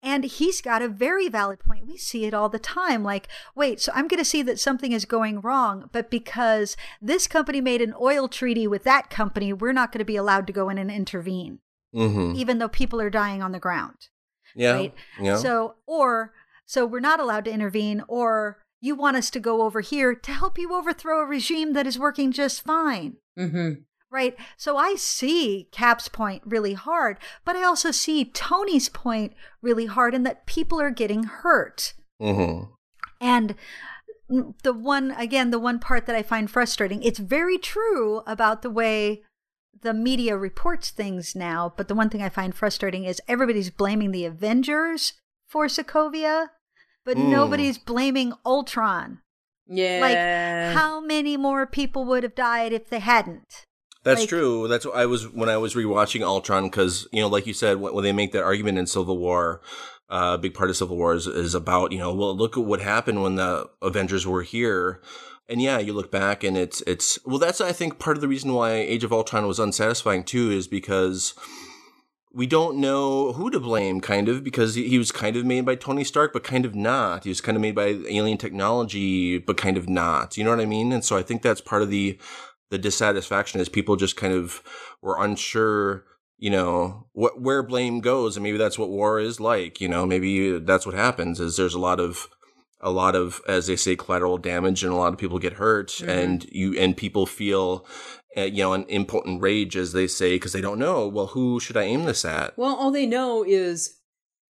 and he's got a very valid point we see it all the time like wait so i'm going to see that something is going wrong but because this company made an oil treaty with that company we're not going to be allowed to go in and intervene Mm-hmm. even though people are dying on the ground Yeah. right? Yeah. So, or, so we're not allowed to intervene, or you want us to go over here to help you overthrow a regime that is working just fine. Mm-hmm. Right. So I see Cap's point really hard, but I also see Tony's point really hard in that people are getting hurt. mm-hmm. And the one, again, the one part that I find frustrating, it's very true about the way the media reports things now, but the one thing I find frustrating is everybody's blaming the Avengers for Sokovia, but Mm. nobody's blaming Ultron. Yeah. Like, how many more people would have died if they hadn't? That's Like- true. That's what I was when I was rewatching Ultron because you know, like you said, when, when they make that argument in Civil War, uh, a big part of Civil War is, is about you know, well, look at what happened when the Avengers were here, and yeah, you look back and it's it's well, that's I think part of the reason why Age of Ultron was unsatisfying too is because we don't know who to blame, kind of, because he, he was kind of made by Tony Stark, but kind of not. He was kind of made by alien technology, but kind of not. You know what I mean? And so I think that's part of the the dissatisfaction is people just kind of were unsure, you know, what where blame goes, and maybe that's what war is like. You know, maybe that's what happens is there's a lot of a lot of as they say collateral damage and a lot of people get hurt and you and people feel uh, you know an impotent rage as they say because they don't know well who should i aim this at well, all they know is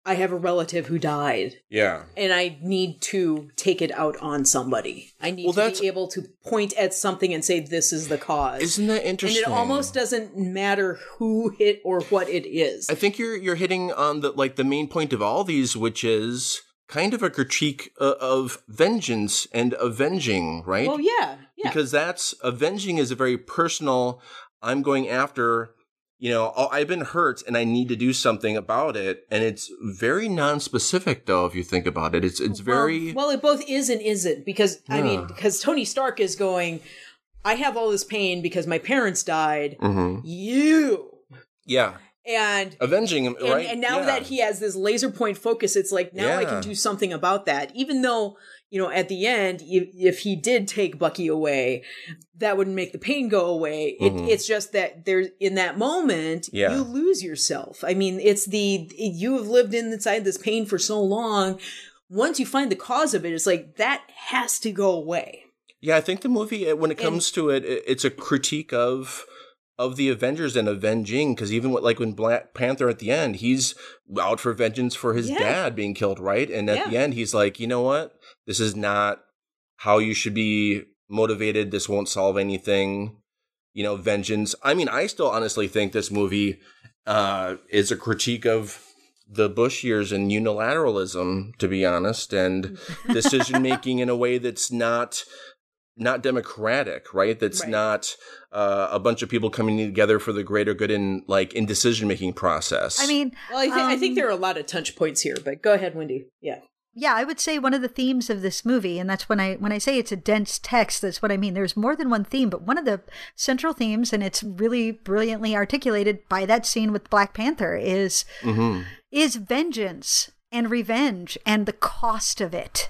I have a relative who died, yeah and I need to take it out on somebody. I need Well, to that's- be able to point at something and say this is the cause. isn't that interesting? and it almost doesn't matter who hit or what it is. i think you're you're hitting on the like the main point of all these which is kind of a critique uh, of vengeance and avenging right well, yeah, yeah. because that's avenging is a very personal i'm going after you know, oh, I've been hurt and I need to do something about it. And it's very non-specific though, if you think about it. It's, it's very, well, it both is and isn't because I mean, because Tony Stark is going, I have all this pain because my parents died. Mhm. You yeah, and avenging him, and, right? and now Yeah. that he has this laser point focus, it's like now I can do something about that. Even though you know at the end, if, if he did take Bucky away, that wouldn't make the pain go away. It, Mhm. It's just that there's in that moment, Yeah. you lose yourself. I mean, it's the you have lived inside this pain for so long. Once you find the cause of it, it's like that has to go away. Yeah, I think the movie, when it And- comes to it, it- it's a critique of of the Avengers and avenging. Because even with, like when Black Panther at the end, he's out for vengeance for his Yeah. dad being killed, right? And at Yeah. the end, he's like, you know what? This is not how you should be motivated. This won't solve anything. You know, vengeance. I mean, I still honestly think this movie uh, is a critique of the Bush years and unilateralism, to be honest, and decision making in a way that's not not democratic, right? That's Right. not uh, a bunch of people coming together for the greater good in like in decision making process. I mean, Well, I, th- I think Um, there are a lot of touch points here, but go ahead, Wendy. Yeah. yeah, I would say one of the themes of this movie, and that's when I when I say it's a dense text, that's what I mean. There's more than one theme, but one of the central themes, and it's really brilliantly articulated by that scene with Black Panther, is Mhm. is vengeance and revenge and the cost of it.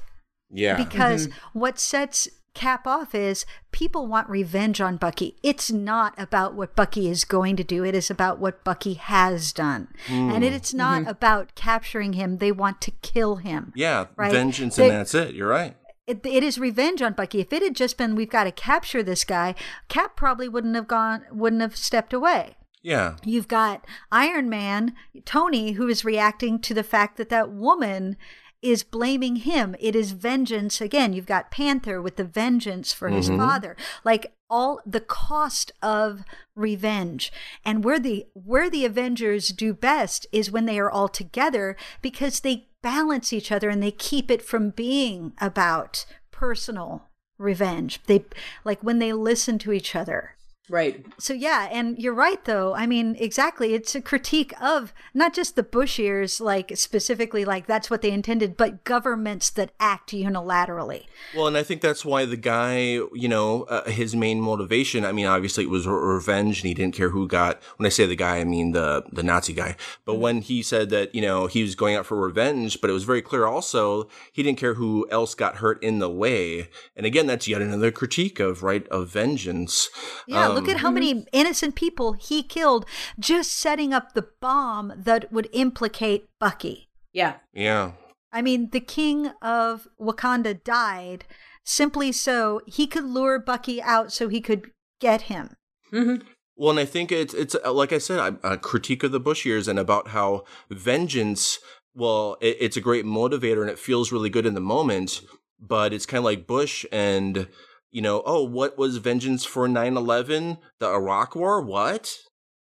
yeah, because what sets Cap off is people want revenge on Bucky. It's not about what Bucky is going to do. It is about what Bucky has done. Hmm. And it, it's not mm-hmm. about capturing him. They want to kill him. yeah, Right. vengeance, They- and that's it. You're right. It, it is revenge on Bucky. If it had just been we've got to capture this guy, Cap probably wouldn't have gone wouldn't have stepped away. Yeah, You've got Iron Man, Tony, who is reacting to the fact that that woman is blaming him. It is vengeance. Again, you've got Panther with the vengeance for his mm-hmm. father. Like all the cost of revenge. And where the where the Avengers do best is when they are all together because they balance each other and they keep it from being about personal revenge. They like when they listen to each other. Right. So yeah, and you're right though. I mean, exactly. It's a critique of not just the Bush years, like specifically, like that's what they intended, but governments that act unilaterally. Well, and I think that's why the guy, you know, uh, his main motivation. I mean, obviously it was re- revenge, and he didn't care who got. When I say the guy, I mean the the Nazi guy. But when he said that, you know, he was going out for revenge, but it was very clear also he didn't care who else got hurt in the way. And again, that's yet another critique of right of vengeance. Yeah, look at how many innocent people he killed just setting up the bomb that would implicate Bucky. Yeah. yeah. I mean, the king of Wakanda died simply so he could lure Bucky out so he could get him. Mm-hmm. Well, and I think it's it's uh, like I said, a a critique of the Bush years and about how vengeance. Well, it, it's a great motivator and it feels really good in the moment, but it's kind of like Bush and you know, oh, what was vengeance for 9-11? The Iraq War? What?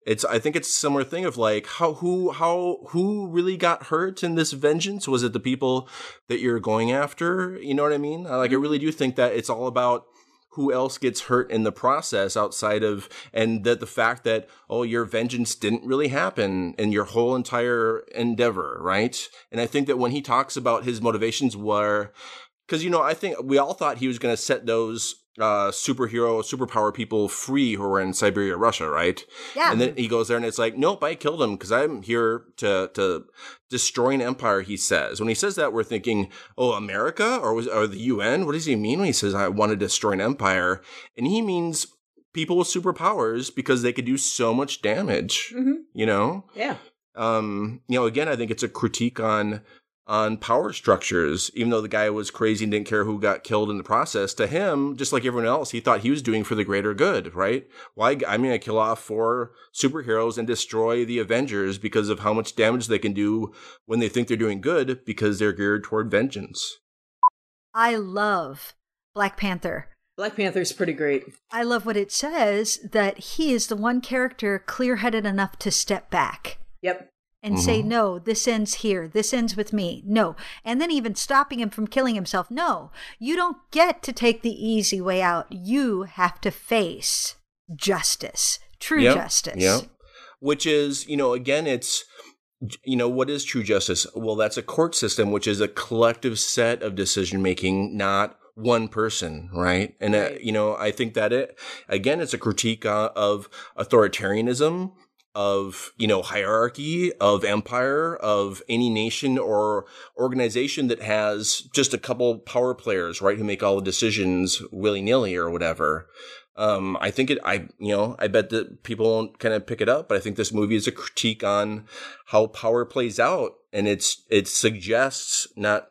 It's I think it's a similar thing of like how who how who really got hurt in this vengeance? Was it the people that you're going after? You know what I mean? Like I mm-hmm. really do think that it's all about who else gets hurt in the process outside of and that the fact that oh your vengeance didn't really happen in your whole entire endeavor right and i think that when he talks about his motivations were because you know i think we all thought he was going to set those uh superhero superpower people free who were in siberia russia right Yeah. and then he goes there and it's like, nope, I killed him because I'm here to to destroy an empire. He says. When he says that, we're thinking, oh, America or was or the UN? What does he mean when he says I want to destroy an empire? And he means people with superpowers because they could do so much damage. Mhm. You know. Yeah. Um, you know, again, I think it's a critique on on power structures. Even though the guy was crazy and didn't care who got killed in the process, to him, just like everyone else, he thought he was doing for the greater good, right? Why? I'm going to kill off four superheroes and destroy the Avengers because of how much damage they can do when they think they're doing good because they're geared toward vengeance. I love Black Panther. Black Panther's pretty great. I love what it says that he is the one character clear headed enough to step back Yep. And say, no, this ends here. This ends with me. No. And then even stopping him from killing himself. No, you don't get to take the easy way out. You have to face justice, true Yep, justice. Yep. which is, you know, again, it's, you know, what is true justice? Well, that's a court system, which is a collective set of decision making, not one person, right? And, uh, you know, I think that it, again, it's a critique uh, of authoritarianism, of, you know, hierarchy, of empire, of any nation or organization that has just a couple power players, right, who make all the decisions willy nilly or whatever. Um, I think it, I, you know, I bet that people won't kind of pick it up, but I think this movie is a critique on how power plays out. And it's, it suggests not,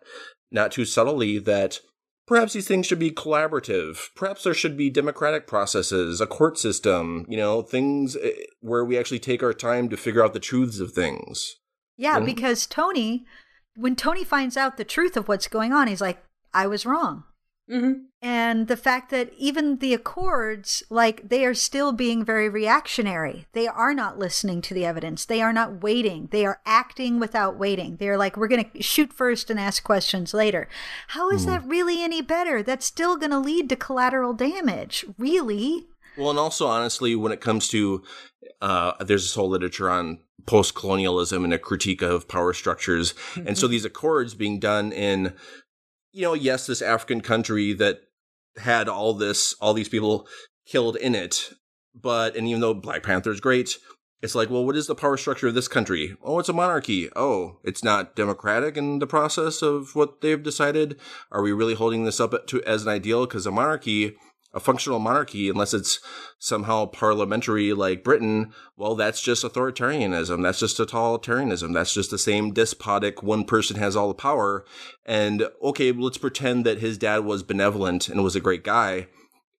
not too subtly that perhaps these things should be collaborative. Perhaps there should be democratic processes, a court system, you know, things eh, where we actually take our time to figure out the truths of things. Yeah, Yeah. because Tony, when Tony finds out the truth of what's going on, he's like, I was wrong. Hmm And the fact that even the Accords, like, they are still being very reactionary. They are not listening to the evidence. They are not waiting. They are acting without waiting. They're like, we're going to shoot first and ask questions later. How is that really any better? That's still going to lead to collateral damage. Really? Well, and also honestly, when it comes to, uh, there's this whole literature on post-colonialism and a critique of power structures. And so these accords being done in, you know, yes, this African country that had all this, all these people killed in it. But, and even though Black Panther is great, it's like, well, what is the power structure of this country? Oh, it's a monarchy. Oh, it's not democratic in the process of what they've decided. Are we really holding this up to as an ideal? Because a monarchy, a functional monarchy, unless it's somehow parliamentary like Britain, well, that's just authoritarianism. That's just totalitarianism. That's just the same despotic one person has all the power. And okay, let's pretend that his dad was benevolent and was a great guy.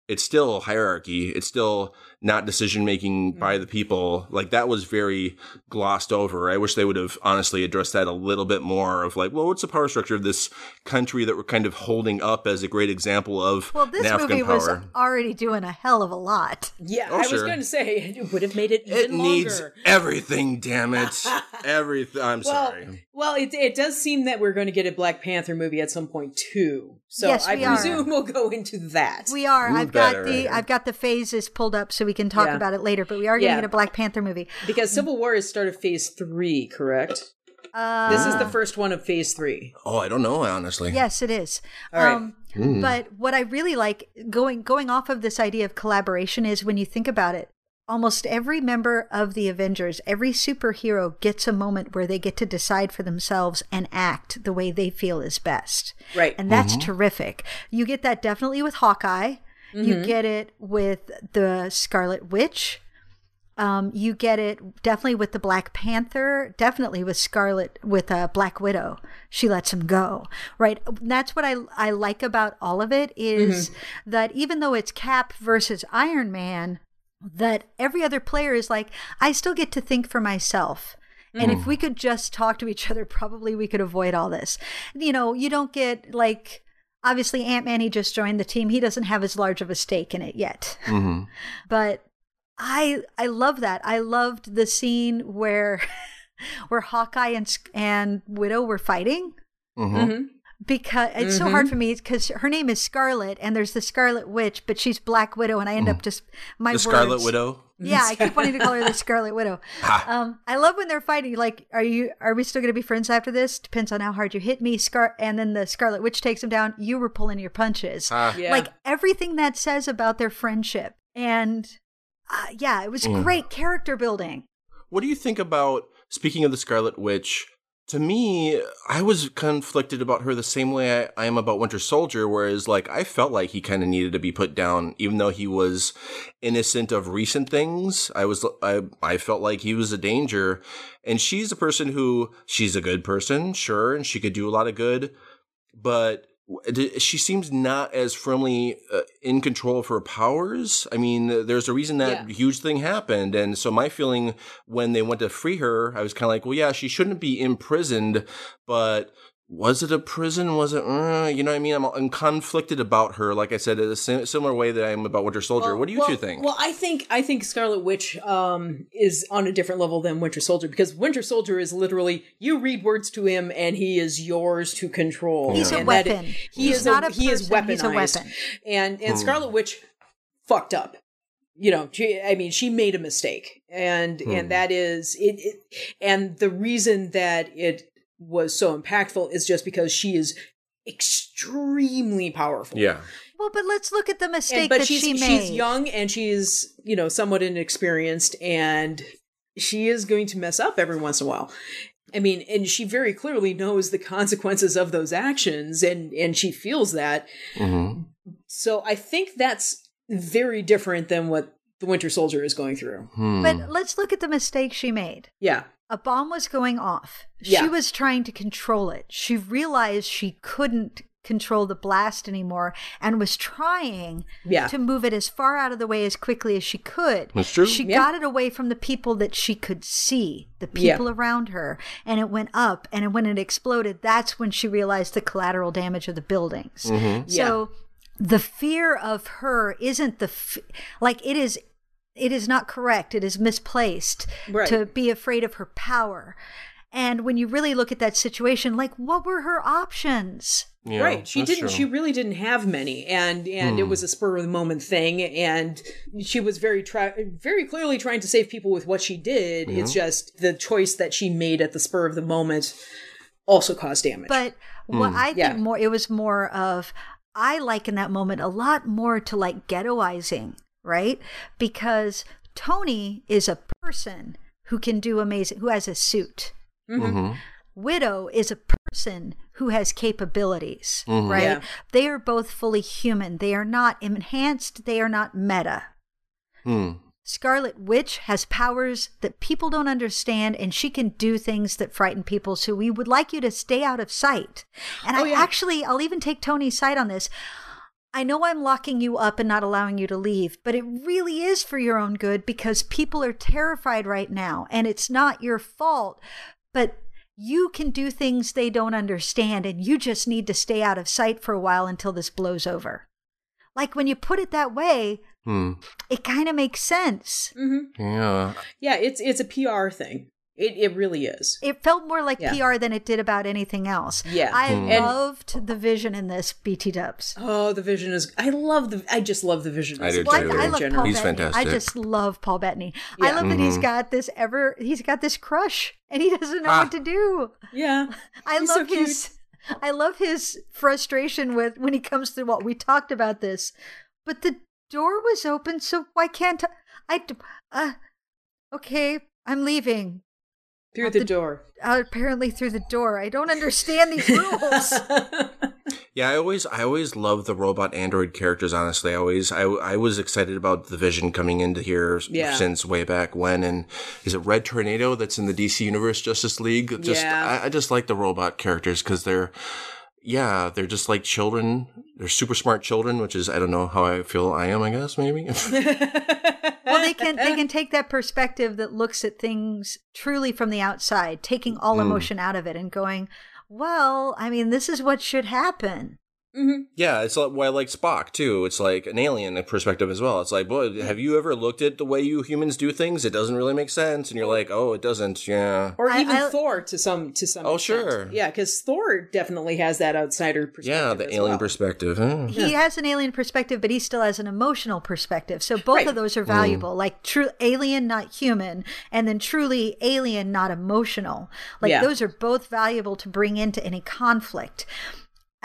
It's still hierarchy. It's still not decision making by mm. the people. Like that was very glossed over. I wish they would have honestly addressed that a little bit more of like, well, what's the power structure of this country that we're kind of holding up as a great example of Well, this an African movie power? was already doing a hell of a lot. Yeah, Oh, I was going to say it would have made it even It needs longer. everything, damn it. everything. I'm Well, sorry. well, it it does seem that we're going to get a Black Panther movie at some point too. So Yes, I we are. presume we'll go into that. We are. Who I've got the I've got the phases pulled up so we can talk Yeah. about it later. But we are going to Yeah. get a Black Panther movie. because Civil War is start of Phase Three, correct? Uh, This is the first one of Phase Three. Oh, I don't know, honestly. Yes, it is. All right. Um, But what I really like going going off of this idea of collaboration is when you think about it, almost every member of the Avengers, every superhero gets a moment where they get to decide for themselves and act the way they feel is best. Right. And that's terrific. You get that definitely with Hawkeye. You get it with the Scarlet Witch. Um, you get it definitely with the Black Panther, definitely with Scarlet, with uh, Black Widow. She lets him go, right? That's what I I like about all of it is that even though it's Cap versus Iron Man, that every other player is like, I still get to think for myself. And if we could just talk to each other, probably we could avoid all this. You know, you don't get like obviously Ant Man. He just joined the team. He doesn't have as large of a stake in it yet hmm but I I love that. I loved the scene where where Hawkeye and and Widow were fighting hmm Mm-hmm. because it's so hard for me because her name is Scarlet and there's the Scarlet Witch, but she's Black Widow, and I end up just my The Scarlet Widow. Yeah, I keep wanting to call her the Scarlet Widow. Um, I love when they're fighting. Like, are you? Are we still going to be friends after this? Depends on how hard you hit me. Scar, and then the Scarlet Witch takes him down. You were pulling your punches. Ah. Yeah. Like everything that says about their friendship, and uh, yeah, it was Mm. great character building. What do you think about speaking of the Scarlet Witch? To me, I was conflicted about her the same way I, I am about Winter Soldier, whereas like I felt like he kind of needed to be put down, even though he was innocent of recent things. I was I I felt like he was a danger, and she's a person who she's a good person, sure, and she could do a lot of good, but she seems not as firmly uh, in control of her powers. I mean, there's a reason that Yeah. huge thing happened, and so my feeling when they went to free her, I was kind of like, well, yeah, she shouldn't be imprisoned, but was it a prison? Was it? Uh, you know what I mean? I'm, I'm conflicted about her. Like I said, in a sim- similar way that I am about Winter Soldier. Well- what do you well- two think? Well, I think I think Scarlet Witch um, is on a different level than Winter Soldier because Winter Soldier is literally you read words to him and he is yours to control. He's a And that- weapon. he He's is not a, a he is weaponized. he's a weapon. And Hmm. and Scarlet Witch fucked up. you know, she, I mean, she made a mistake, and Hmm. and that is it, it. And the reason that it was so impactful is just because she is extremely powerful. Yeah. Well, but let's look at the mistake And- but that she's she made. she's young and she's you know somewhat inexperienced, and she is going to mess up every once in a while. I mean, and she very clearly knows the consequences of those actions, and and she feels that. hmm So I think that's very different than what the Winter Soldier is going through. Hmm. But let's look at the mistake she made. Yeah, A bomb was going off. Yeah. She was trying to control it. She realized she couldn't control the blast anymore and was trying yeah, to move it as far out of the way as quickly as she could. That's true. She Yeah. got it away from the people that she could see, the Yeah. people around her, and it went up. And when it exploded, that's when she realized the collateral damage of the buildings. Mm-hmm. So the fear of her isn't the f- like it is. It is not correct. It is misplaced Right. to be afraid of her power. And when you really look at that situation, like what were her options? Yeah, right. She didn't. true. She really didn't have many, and and it hmm. was a spur of the moment thing, and she was very try very clearly trying to save people with what she did. It's just the choice that she made at the spur of the moment also caused damage. But hmm. what I think Yeah. more, it was more of, I liken that moment a lot more to like ghettoizing, right? Because Tony is a person who can do amazing, who has a suit. Mm-hmm. Widow is a person who has capabilities, right? Yeah. They are both fully human. They are not enhanced, they are not meta. Hmm. Scarlet Witch has powers that people don't understand, and she can do things that frighten people. So we would like you to stay out of sight. And Oh, I yeah. actually, I'll even take Tony's side on this. I know I'm locking you up and not allowing you to leave, but it really is for your own good because people are terrified right now, and it's not your fault. But you can do things they don't understand, and you just need to stay out of sight for a while until this blows over. Like when you put it that way, Hmm. it kind of makes sense. Mhm. Yeah. yeah, it's it's a PR thing. It it really is. It felt more like Yeah. PR than it did about anything else. Yeah. I. And- loved the vision in this BT Dubs. Oh, the vision is. I love the. I just love the vision. I as do a Well, too. I, I love general. Paul He's Bettany. fantastic. I just love Paul Bettany. I Yeah. love that he's Mhm. got this ever. He's got this crush, and he doesn't know Ah. what to do. Yeah, I He's so love his. I love his frustration with when he comes through. What we talked about this, but the door was open, so why can't I? uh, okay, I'm leaving. Through the the- door. Uh, apparently through the door. I don't understand these rules. Yeah, I always, I always love the robot android characters. Honestly, I always, I, I was excited about the Vision coming into here Yeah. since way back when. And is it Red Tornado that's in the DC Universe Justice League? Just, Yeah. I, I just like the robot characters because they're, yeah, they're just like children. They're super smart children, which is I don't know how I feel I am. I guess maybe. well, they can they can take that perspective that looks at things truly from the outside, taking all mm. emotion out of it and going, well, I mean, this is what should happen. Hmm Yeah, it's like why I like Spock too. It's like an alien perspective as well. It's like, boy, have you ever looked at the way you humans do things? It doesn't really make sense, and you're like, oh, it doesn't. Yeah. Or I- even I- Thor to some to some. Oh, extent. sure. Yeah, because Thor definitely has that outsider perspective. Yeah, the as alien well. perspective. huh? He has an alien perspective, but he still has an emotional perspective. So both Right. of those are valuable. Like true alien, not human, and then truly alien, not emotional. Like Yeah. those are both valuable to bring into any conflict.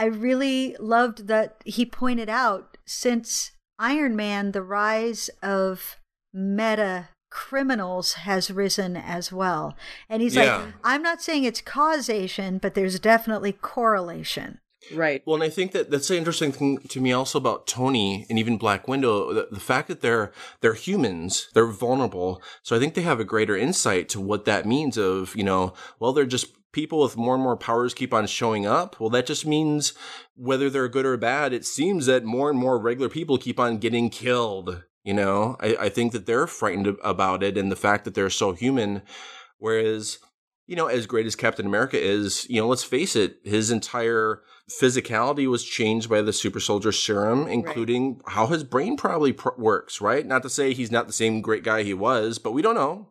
I really loved that he pointed out since Iron Man, the rise of meta criminals has risen as well. And he's Yeah. like, I'm not saying it's causation, but there's definitely correlation. Right. Well, and I think that that's the interesting thing to me also about Tony and even Black Widow, the, the fact that they're they're humans, they're vulnerable. So I think they have a greater insight to what that means. Of you know, well, they're just people with more and more powers keep on showing up. Well, that just means whether they're good or bad, it seems that more and more regular people keep on getting killed. You know, I, I think that they're frightened about it and the fact that they're so human, whereas you know, as great as Captain America is, you know, let's face it, his entire physicality was changed by the super soldier serum, including how his brain probably pr- works, right? Not to say he's not the same great guy he was, but we don't know.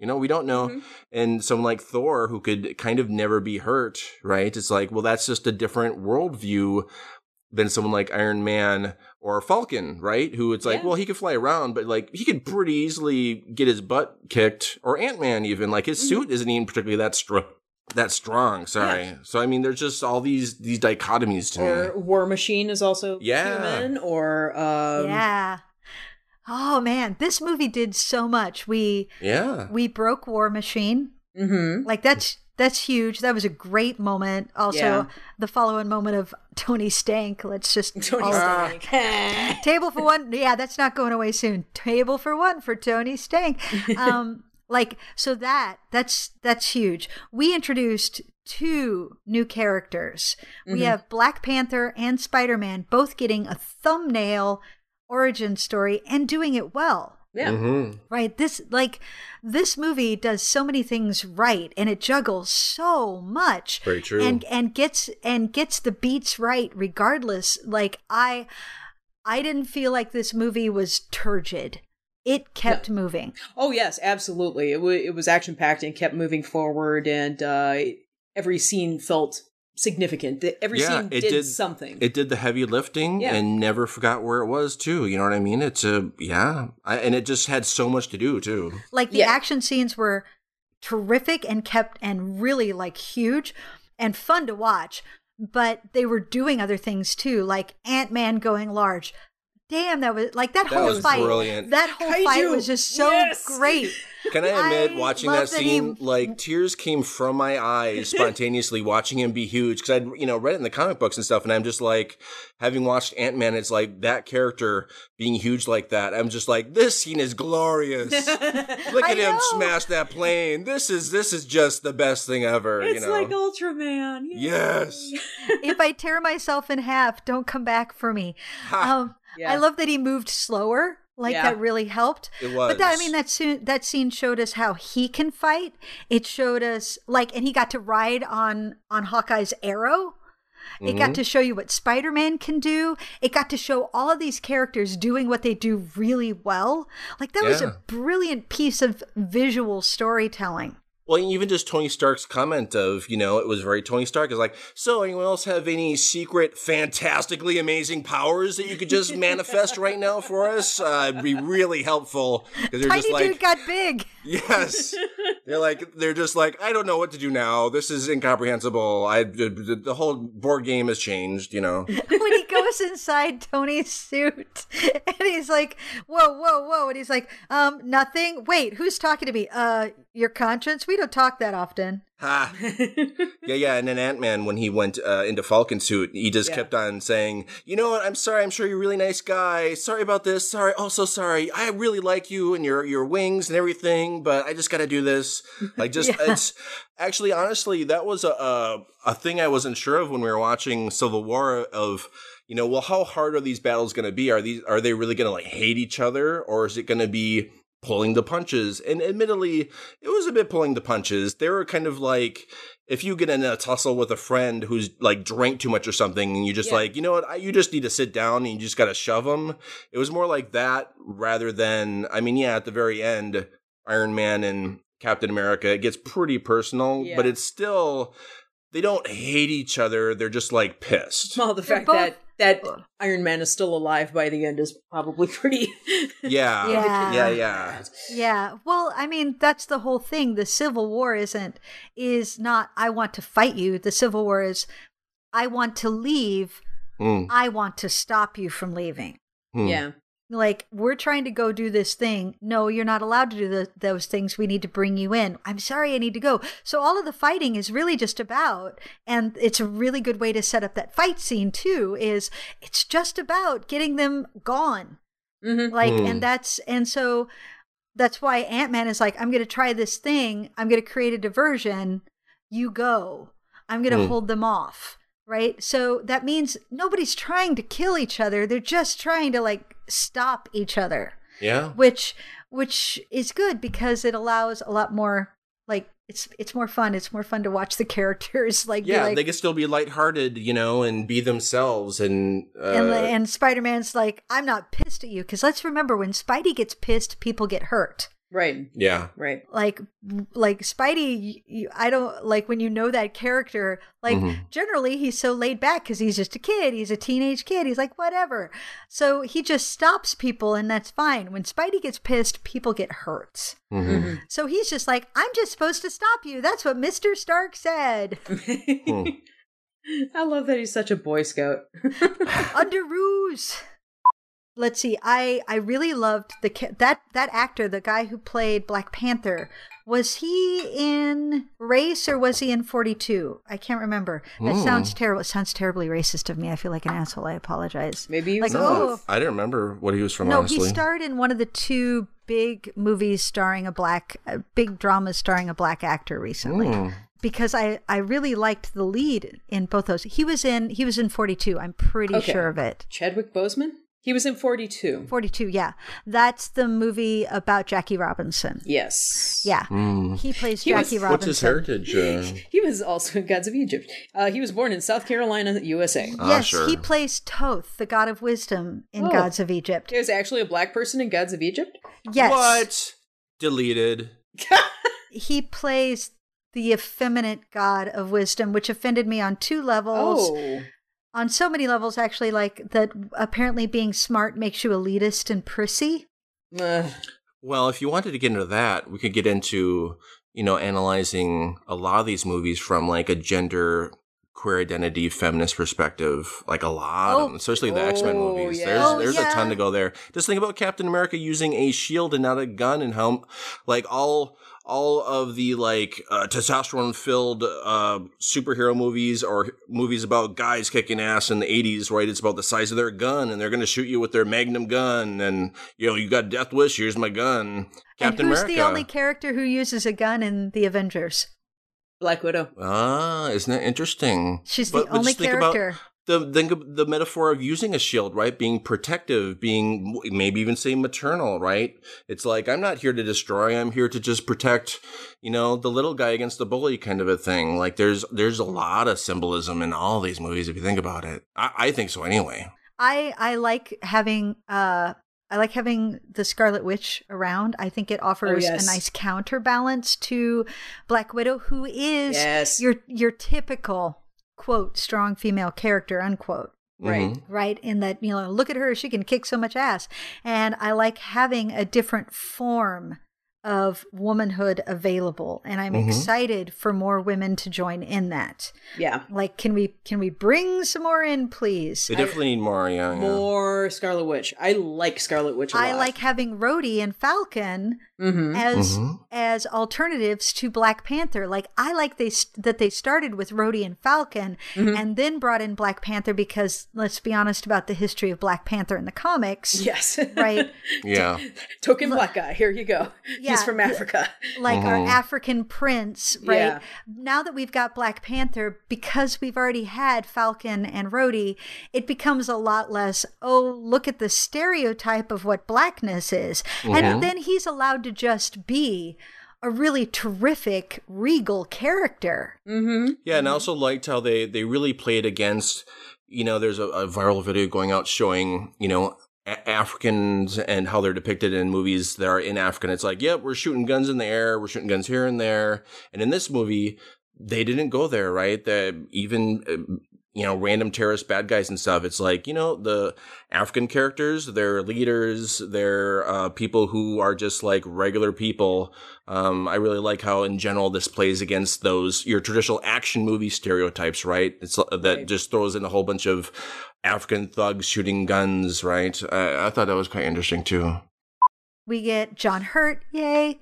You know, we don't know. Mhm. And someone like Thor, who could kind of never be hurt, right? It's like, well, that's just a different worldview than someone like Iron Man or Falcon, right? Who it's like, Yeah. well, he could fly around, but like he could pretty easily get his butt kicked, or Ant Man even. Like his Mm-hmm. suit isn't even particularly that strong. That strong, sorry. So I mean, there's just all these these dichotomies to Or me. War Machine is also Yeah. human, or um, yeah. Oh man, this movie did so much. We Yeah, we broke War Machine. mhm. Like that's that's huge. That was a great moment. Also, Yeah. the follow-on moment of Tony Stank. Let's just Tony all- Stark. table for one. Yeah, that's not going away soon. Table for one for Tony Stank. Um, like so that that's that's huge. We introduced two new characters. We have Black Panther and Spider Man both getting a thumbnail origin story and doing it well. yeah. hmm Right. This like this movie does so many things right and it juggles so much. Very true. And and gets and gets the beats right regardless. Like I I didn't feel like this movie was turgid. It kept moving. Oh yes, absolutely. It, w- it was action packed and kept moving forward, and uh, every scene felt significant. The- Every Yeah, scene it did, did- something. it did the heavy lifting Yeah. and never forgot where it was too. You know what I mean? It's a yeah, I, and it just had so much to do too. Like the Yeah. action scenes were terrific and kept and really like huge and fun to watch, but they were doing other things too, like Ant Man going large. Damn, that was like that, That whole was fight. brilliant. That whole fight was just so Yes. great. Can I admit, I watching that that scene, he- like tears came from my eyes spontaneously watching him be huge because I'd you know read it in the comic books and stuff, and I'm just like, having watched Ant Man, it's like that character being huge like that. I'm just like, this scene is glorious. Look at him smash that plane. This is this is just the best thing ever. it's you know? like Ultraman. Yay. yes. if I tear myself in half, don't come back for me. Um, Yeah. I love that he moved slower. Like Yeah. that really helped. It But that, I mean, that scene, that scene showed us how he can fight. It showed us like, and he got to ride on on Hawkeye's arrow. It Mm-hmm. got to show you what Spider Man can do. It got to show all of these characters doing what they do really well. Like that was a brilliant piece of visual storytelling. Well, even just Tony Stark's comment of, you know, it was very Tony Stark is like, so anyone else have any secret, fantastically amazing powers that you could just manifest right now for us? Uh, it'd be really helpful because they're Tiny just like, dude got big. yes, they're like, they're just like, I don't know what to do now. This is incomprehensible. I the, the whole board game has changed. You know, when he goes inside Tony's suit and he's like, whoa, whoa, whoa. And he's like, um, nothing. Wait, who's talking to me? Uh, your conscience? We don't talk that often. ha, yeah, yeah. And then Ant Man, when he went uh, into Falcon suit, he just Yeah. kept on saying, "You know what? I'm sorry. I'm sure you're a really nice guy. Sorry about this. Sorry. Oh, so sorry. I really like you and your your wings and everything, but I just got to do this. Like, just Yeah. it's actually, honestly, that was a, a a thing I wasn't sure of when we were watching Civil War. Of you know, well, how hard are these battles going to be? Are these are they really going to like hate each other, or is it going to be pulling the punches? And admittedly, it was a bit pulling the punches. They were kind of like if you get in a tussle with a friend who's like drank too much or something, and you just Yeah. like, you know what, I, you just need to sit down and you just got to shove them. It was more like that rather than, I mean, yeah, at the very end, Iron Man and Captain America, it gets pretty personal, Yeah. but it's still, they don't hate each other. They're just like pissed. Well, the They're fact both- that that Iron Man is still alive by the end is probably pretty. Yeah. Yeah. Yeah. Yeah. Yeah. Well, I mean, that's the whole thing. The Civil War isn't, is not, I want to fight you. The Civil War is, I want to leave. Mm, I want to stop you from leaving. mm. yeah. Like we're trying to go do this thing. No you're not allowed to do the, those things. We need to bring you in. I'm sorry i need to go. So all of the fighting is really just about and it's a really good way to set up that fight scene too is it's just about getting them gone. Mm-hmm. like Hmm. and that's and so that's why ant-man is like i'm going to try this thing. I'm going to create a diversion. You go. I'm going to Hmm. hold them off. Right? So that means nobody's trying to kill each other. They're just trying to like stop each other Yeah. which which is good because it allows a lot more like it's it's more fun it's more fun to watch the characters like Yeah, like, they can still be lighthearted, you know, and be themselves. And, uh, and, and spider-man's like i'm not pissed at you because let's remember when spidey gets pissed people get hurt Right. Yeah. Right. like like spidey you, i don't like when you know that character like Mhm. generally he's so laid back because he's just a kid he's a teenage kid he's like whatever so he just stops people and that's fine when spidey gets pissed people get hurt hmm so he's just like i'm just supposed to stop you that's what mr stark said I love that he's such a Boy Scout. Underoos let's see i i really loved the that that actor the guy who played black panther was he in race or was he in 42 i can't remember that Hmm. sounds terrible it sounds terribly racist of me i feel like an asshole i apologize Maybe he Like, No, oh. I didn't remember what he was from. no honestly, he starred in one of the two big movies starring a black uh, big dramas starring a black actor recently Hmm. because i i really liked the lead in both those he was in he was in 42 i'm pretty Okay. sure of it Chadwick Boseman. He was in 42. 42 yeah that's the movie about jackie robinson Yes. yeah Hmm. he plays He was- jackie What's his heritage? Uh, He was also in Gods of Egypt. Uh, he was born in South Carolina, USA. Ah, yes sure. he plays Thoth the god of wisdom in Oh. gods of egypt He was actually a black person in Gods of Egypt. yes What? Deleted. he plays the effeminate god of wisdom which offended me on two levels Oh. On so many levels actually like that apparently being smart makes you elitist and prissy Well, if you wanted to get into that, we could get into, you know, analyzing a lot of these movies from like a gender queer identity feminist perspective, like a lot Oh. of them, especially the X Men Oh, movies. yeah. There's Oh, there's yeah. a ton to go there. Just think about Captain America using a shield and not a gun and how like all all of the like uh, testosterone filled uh, superhero movies or movies about guys kicking ass in the 80s right? It's about the size of their gun and they're going to shoot you with their magnum gun and you know you got death wish here's my gun. Captain and who's america. the only character who uses a gun in the avengers? Black Widow. ah isn't that interesting? She's But- the only just think about character the think of the metaphor of using a shield, right? Being protective, being maybe even say maternal, right? It's like I'm not here to destroy. I'm here to just protect, you know, the little guy against the bully, kind of a thing. Like there's there's a lot of symbolism in all these movies if you think about it. I, I think so anyway. I I like having uh I like having the Scarlet Witch around. I think it offers yes. a nice counterbalance to Black Widow, who is Yes. your your typical quote strong female character unquote. Right. Mhm. Right, in that you know, look at her; she can kick so much ass, and I like having a different form of womanhood available, and I'm Mhm. excited for more women to join in that. Yeah. Like, can we can we bring some more in, please? They definitely need more. Yeah, yeah. More Scarlet Witch. I like Scarlet Witch a lot. I like having Rhodey and Falcon Mm-hmm. as Mhm. as alternatives to Black Panther. Like I like they that they started with Rhodey and Falcon Mm-hmm. and then brought in Black Panther because let's be honest about the history of Black Panther in the comics. Yes. Right. Yeah. Token black guy. Here you go. Yeah. He's from Africa. like our Mhm. African prince, right? Yeah. Now that we've got Black Panther, because we've already had Falcon and Rhodey, it becomes a lot less, oh, look at the stereotype of what blackness is. And then he's allowed to just be a really terrific, regal character. Mm-hmm. Yeah, and I also liked how they they really played against. You know, there's a, a viral video going out showing you know a- Africans and how they're depicted in movies that are in Africa. And it's like, yep, we're shooting guns in the air, we're shooting guns here and there. And in this movie, they didn't go there, right? That even. You know, random terrorist bad guys and stuff. It's like, you know, the African characters, they're leaders, they're uh, people who are just like regular people. Um, I really like how, in general, this plays against those your traditional action movie stereotypes, right? It's uh, that Right. just throws in a whole bunch of African thugs shooting guns, right? I, I thought that was quite interesting too. We get John Hurt, yay.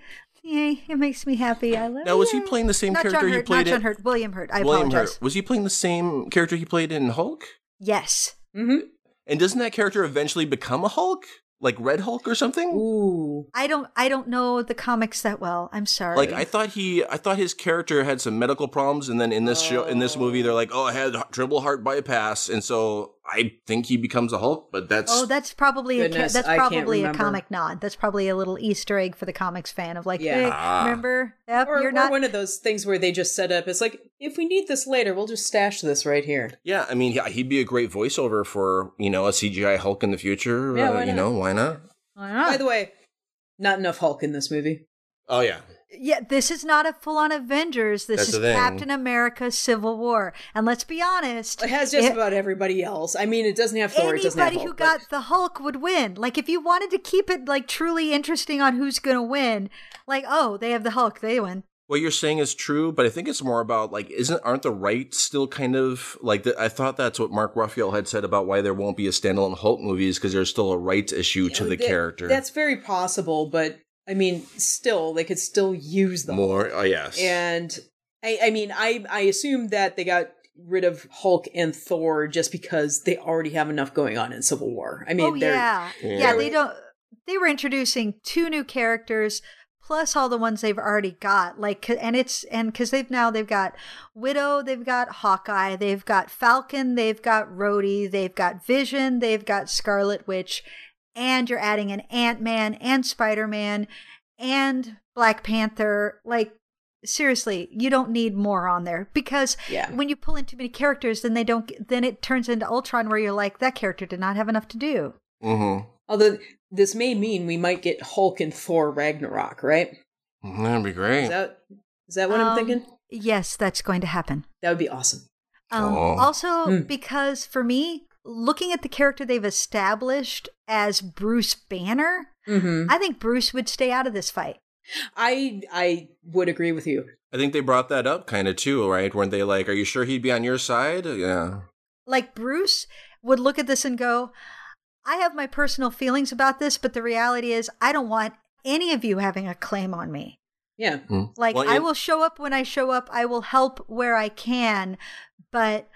Yay, it makes me happy. I love it. Now, was he playing the same not character John he Hurt, played not John in Hurt, William Hurt. I William apologize. Hurt? Was he playing the same character he played in Hulk? Yes. Mm-hmm. And doesn't that character eventually become a Hulk, like Red Hulk or something? Ooh. I don't I don't know the comics that well. I'm sorry. Like I thought he, I thought his character had some medical problems, and then in this show, in this movie, they're like, "Oh, I had triple heart bypass," and so I think he becomes a Hulk. But that's Oh, that's probably a that's probably a comic nod. That's probably a little Easter egg for the comics fan of like, Yeah. hey, Ah. remember? Yep, Or, you're or not. one of those things where they just set up. It's like if we need this later, we'll just stash this right here. yeah. I mean, yeah, he'd be a great voiceover for you know a CGI Hulk in the future. Yeah, uh, you know, why not? Why not? By the way, Not enough Hulk in this movie. Oh yeah. Yeah, this is not a full-on Avengers. This That's is the. Captain America: Civil War. And let's be honest, It has just it- about everybody else. I mean, it doesn't have Thor. It doesn't have anybody Hulk, who but- got the Hulk would win. Like if you wanted to keep it like truly interesting on who's going to win, like oh, they have the Hulk, they win. What you're saying is true, but I think it's more about like, isn't aren't the rights still kind of like? The, I thought that's what Mark Ruffalo had said about why there won't be a standalone Hulk movies because there's still a rights issue to the That- character. That's very possible, but I mean, still, they could still use them more. Oh yes. And I, I mean, I, I assume that they got rid of Hulk and Thor just because they already have enough going on in Civil War. I mean, oh they're yeah. Yeah. yeah, They don't. They were introducing two new characters plus all the ones they've already got. Like, and it's and because they've now they've got Widow, they've got Hawkeye, they've got Falcon, they've got Rhodey, they've got Vision, they've got Scarlet Witch, and you're adding an Ant Man and Spider Man and Black Panther. Like. Seriously, you don't need more on there because Yeah. when you pull in too many characters, then they don't. Then it turns into Ultron, where you're like, that character did not have enough to do. mm-hmm. although this may mean we might get Hulk and Thor Ragnarok, right? That'd be Is great. that is that what I'm Um, thinking? Yes, that's going to happen. That would be awesome. Um, Oh. Also, Hmm. because for me, looking at the character they've established as Bruce Banner, Mm-hmm. I think Bruce would stay out of this fight. I I would agree with you. I think they brought that up kind of too, right? Weren't they like, "Are you sure he'd be on your side?" Yeah. Like, Bruce would look at this and go, I have my personal feelings about this, but the reality is, I don't want any of you having a claim on me. Yeah. Mm. Like, Well, I and- will show up when I show up. I will help where I can, but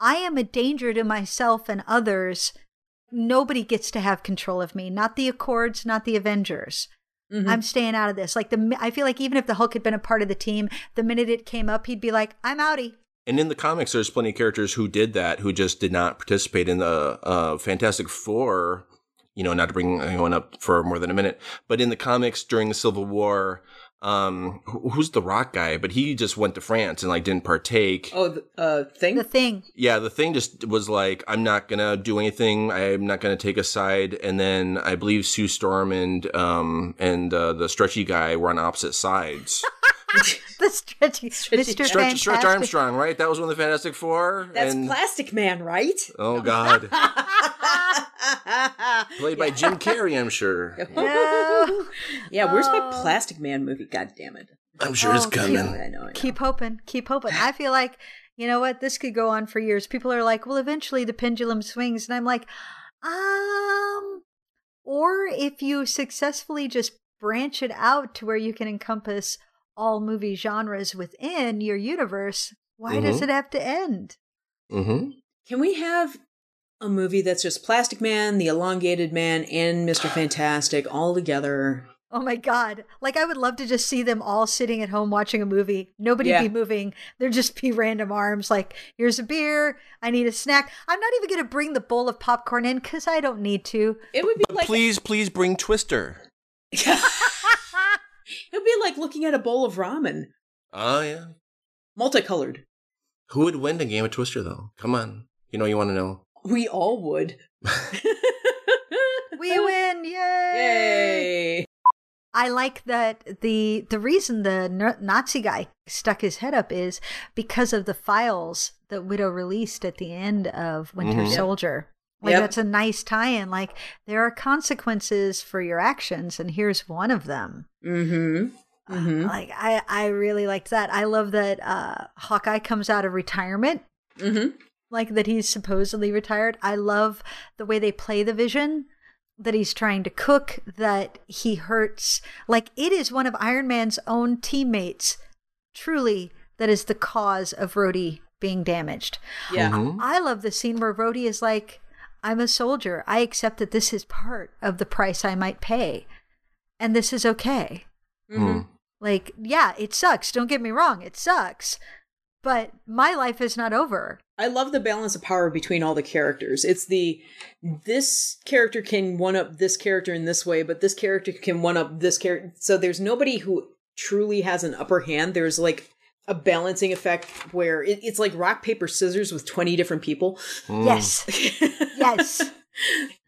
I am a danger to myself and others. Nobody gets to have control of me. Not the Accords, not the Avengers. Mhm. I'm staying out of this. Like the, I feel like even if the Hulk had been a part of the team, the minute it came up, he'd be like, "I'm outie." And in the comics, there's plenty of characters who did that, who just did not participate in the uh, Fantastic Four. You know, not to bring anyone up for more than a minute, but in the comics during the Civil War, um, who's the Rock guy? But he just went to France and like didn't partake. Oh, the uh, thing. The thing. Yeah, the thing just was like, I'm not gonna do anything. I'm not gonna take a side. And then I believe Sue Storm and um and uh, the stretchy guy were on opposite sides. The stretchy, Stretchy- Mr. Stretch, Stretch Armstrong, right? That was one of the Fantastic Four. That's and, Plastic Man, right? Oh God, played by Jim Carrey, I'm sure. No. yeah, where's my Oh. Plastic Man movie? God damn it. I'm sure it's Oh, coming. I know, I know. Keep hoping. Keep hoping. I feel like, you know what? This could go on for years. People are like, well, eventually the pendulum swings. And I'm like, um, or if you successfully just branch it out to where you can encompass all movie genres within your universe, why does Mhm. it have to end? Mm-hmm. Can we have a movie that's just Plastic Man, the Elongated Man, and Mr. Fantastic all together? Oh my God. Like, I would love to just see them all sitting at home watching a movie. Nobody Yeah. be moving. There'd just be random arms like, here's a beer. I need a snack. I'm not even going to bring the bowl of popcorn in because I don't need to. It would be But like please, please bring Twister. it would be like looking at a bowl of ramen, Oh yeah. multicolored. Who would win the game of Twister though? Come on. You know you want to know. We all would. We win. Yay. Yay! I like that the the reason the Nazi guy stuck his head up is because of the files that Widow released at the end of Winter Mhm. Soldier. Like Yep. that's a nice tie-in. Like there are consequences for your actions, and here's one of them. Mm-hmm. Mm-hmm. Like I, I really liked that. I love that uh, Hawkeye comes out of retirement, Mm-hmm. like that he's supposedly retired. I love the way they play the vision that he's trying to cook, that he hurts. Like it is one of Iron Man's own teammates, truly, that is the cause of Rhodey being damaged. Yeah. Mhm. I love the scene where Rhodey is like, I'm a soldier. I accept that this is part of the price I might pay, and this is okay. Mm-hmm. Like, yeah, it sucks. Don't get me wrong, it sucks. But my life is not over. I love the balance of power between all the characters. It's the this character can one up this character in this way, but this character can one up this character. So there's nobody who truly has an upper hand. There's like a balancing effect where it, it's like rock paper scissors with 20 different people. Mm. Yes. Yes.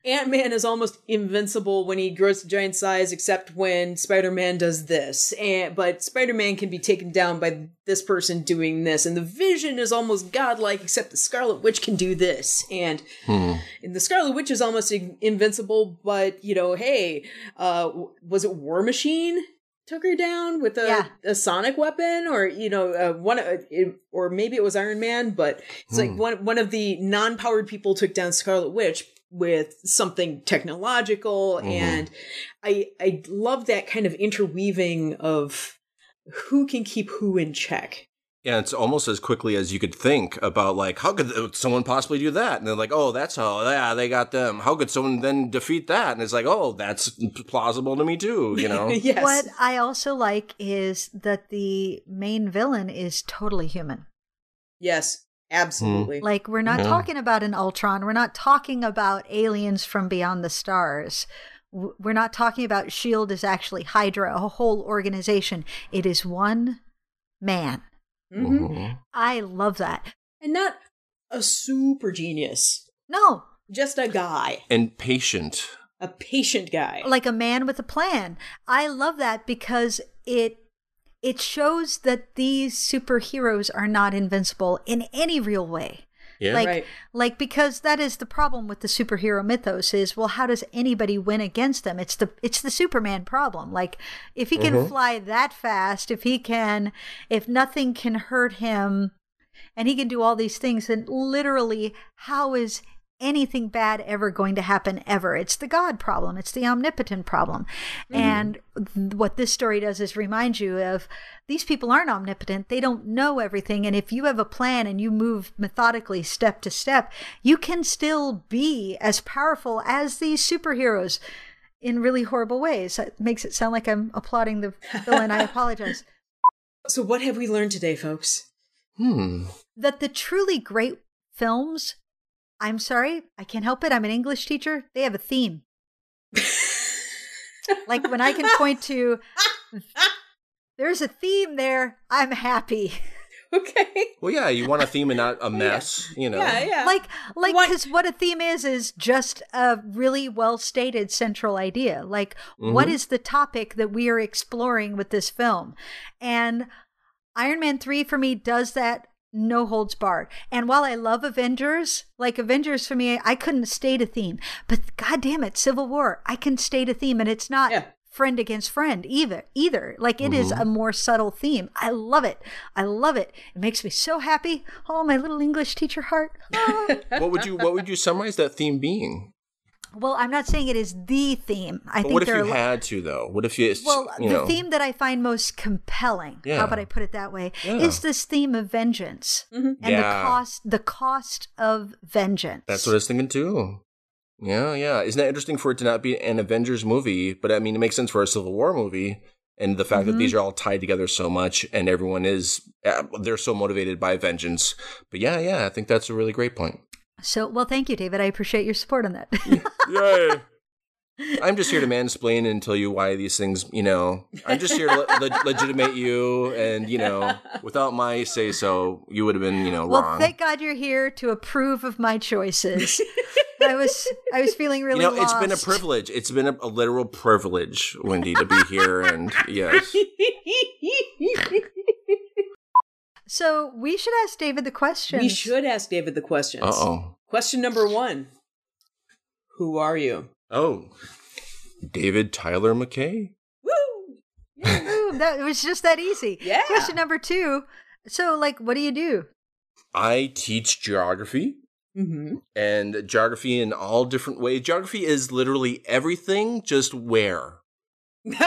Ant Man is almost invincible when he grows to giant size, except when Spider Man does this. And but Spider Man can be taken down by this person doing this, and the Vision is almost godlike, except the Scarlet Witch can do this. And, Hmm. and the Scarlet Witch is almost in- invincible, but you know, hey, uh, w- was it War Machine? Took her down with a, Yeah. a sonic weapon, or you know, uh, one, uh, it, or maybe it was Iron Man. But it's like Hmm. one one of the non-powered people took down Scarlet Witch with something technological Mhm. and i i love that kind of interweaving of who can keep who in check Yeah, it's almost as quickly as you could think about like how could someone possibly do that? And they're like, oh, that's how. Yeah, they got them. How could someone then defeat that? And it's like, oh, that's plausible to me too. You know. yes What I also like is that the main villain is totally human. yes absolutely hmm. Like we're not Yeah. talking about an Ultron. We're not talking about aliens from beyond the stars. We're not talking about Shield is actually Hydra, a whole organization. It is one man. Mhm. Mhm. I love that. and not a super genius No, just a guy And patient. a patient guy like a man with a plan. I love that because it it shows that these superheroes are not invincible in any real way. Yeah. Like Right. like because that is the problem with the superhero mythos is well how does anybody win against them? It's the it's the Superman problem. Like if he can Mhm. fly that fast, if he can if nothing can hurt him and he can do all these things then literally how is anything bad ever going to happen ever? It's the God problem. It's the omnipotent problem. And th- what this story does is remind you of these people aren't omnipotent. They don't know everything. And if you have a plan and you move methodically step to step, you can still be as powerful as these superheroes in really horrible ways. That makes it sound like I'm applauding the villain. I apologize. so what have we learned today folks Hmm. That the truly great films, I'm sorry, I can't help it. I'm an English teacher. They have a theme. Like when I can point to there's a theme there, I'm happy. okay Well, yeah, you want a theme and not a mess. You know. yeah yeah Like like cuz what a theme is is just a really well stated central idea. Like what Mhm. is the topic that we are exploring with this film? And Iron Man 3 for me does that no holds barred. And while I love Avengers, like Avengers for me, I couldn't state a theme. But god damn it, Civil War, I can state a theme and it's not Yeah. friend against friend either either like it is a more subtle theme i love it i love it it makes me so happy oh my little english teacher heart Ah. what would you What would you summarize that theme being? Well i'm not saying it is the theme i But think what if there you are had to though? What if you? well you the know, theme that i find most compelling Yeah. how about i put it that way Yeah. is this theme of vengeance and the cost the cost of vengeance That's what I was thinking too. Yeah, yeah. Isn't that interesting for it to not be an Avengers movie? But I mean, it makes sense for a Civil War movie. And the fact that Mm-hmm. these are all tied together so much and everyone is, uh, they're so motivated by vengeance. But yeah, yeah, I think that's a really great point. So well thank you david i appreciate your support on that Yay. I'm just here to mansplain and tell you why these things, you know, I'm just here to le- le- legitimate you. And, you know, without my say so, you would have been, you know, well wrong. thank god you're here to approve of my choices i was i was feeling really you know, it's been a privilege. It's been a, a literal privilege, Wendy, to be here. And yes. So we should ask David the question. we should ask david the questions Uh oh. question number one who are you Oh. David Tyler McKay? Woo! Ooh, that it was just that easy. Yeah. Question number two. So, like, what do you do? I teach geography. Mm-hmm. and geography in all different ways. Geography is literally everything, just where.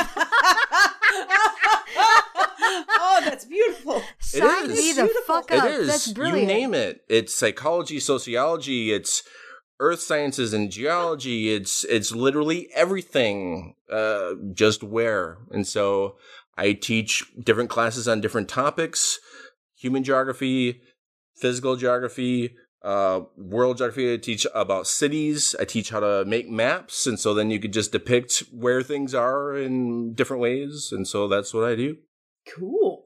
oh, that's beautiful. Sign is. me the Beautiful. fuck up. is. That's You name it. It's psychology, sociology, it's earth sciences and geology. It's it's literally everything. Uh, just where. And so I teach different classes on different topics: human geography, physical geography. Uh, world geography. I teach about cities. I teach how to make maps, and so then you could just depict where things are in different ways. And so that's what I do. Cool.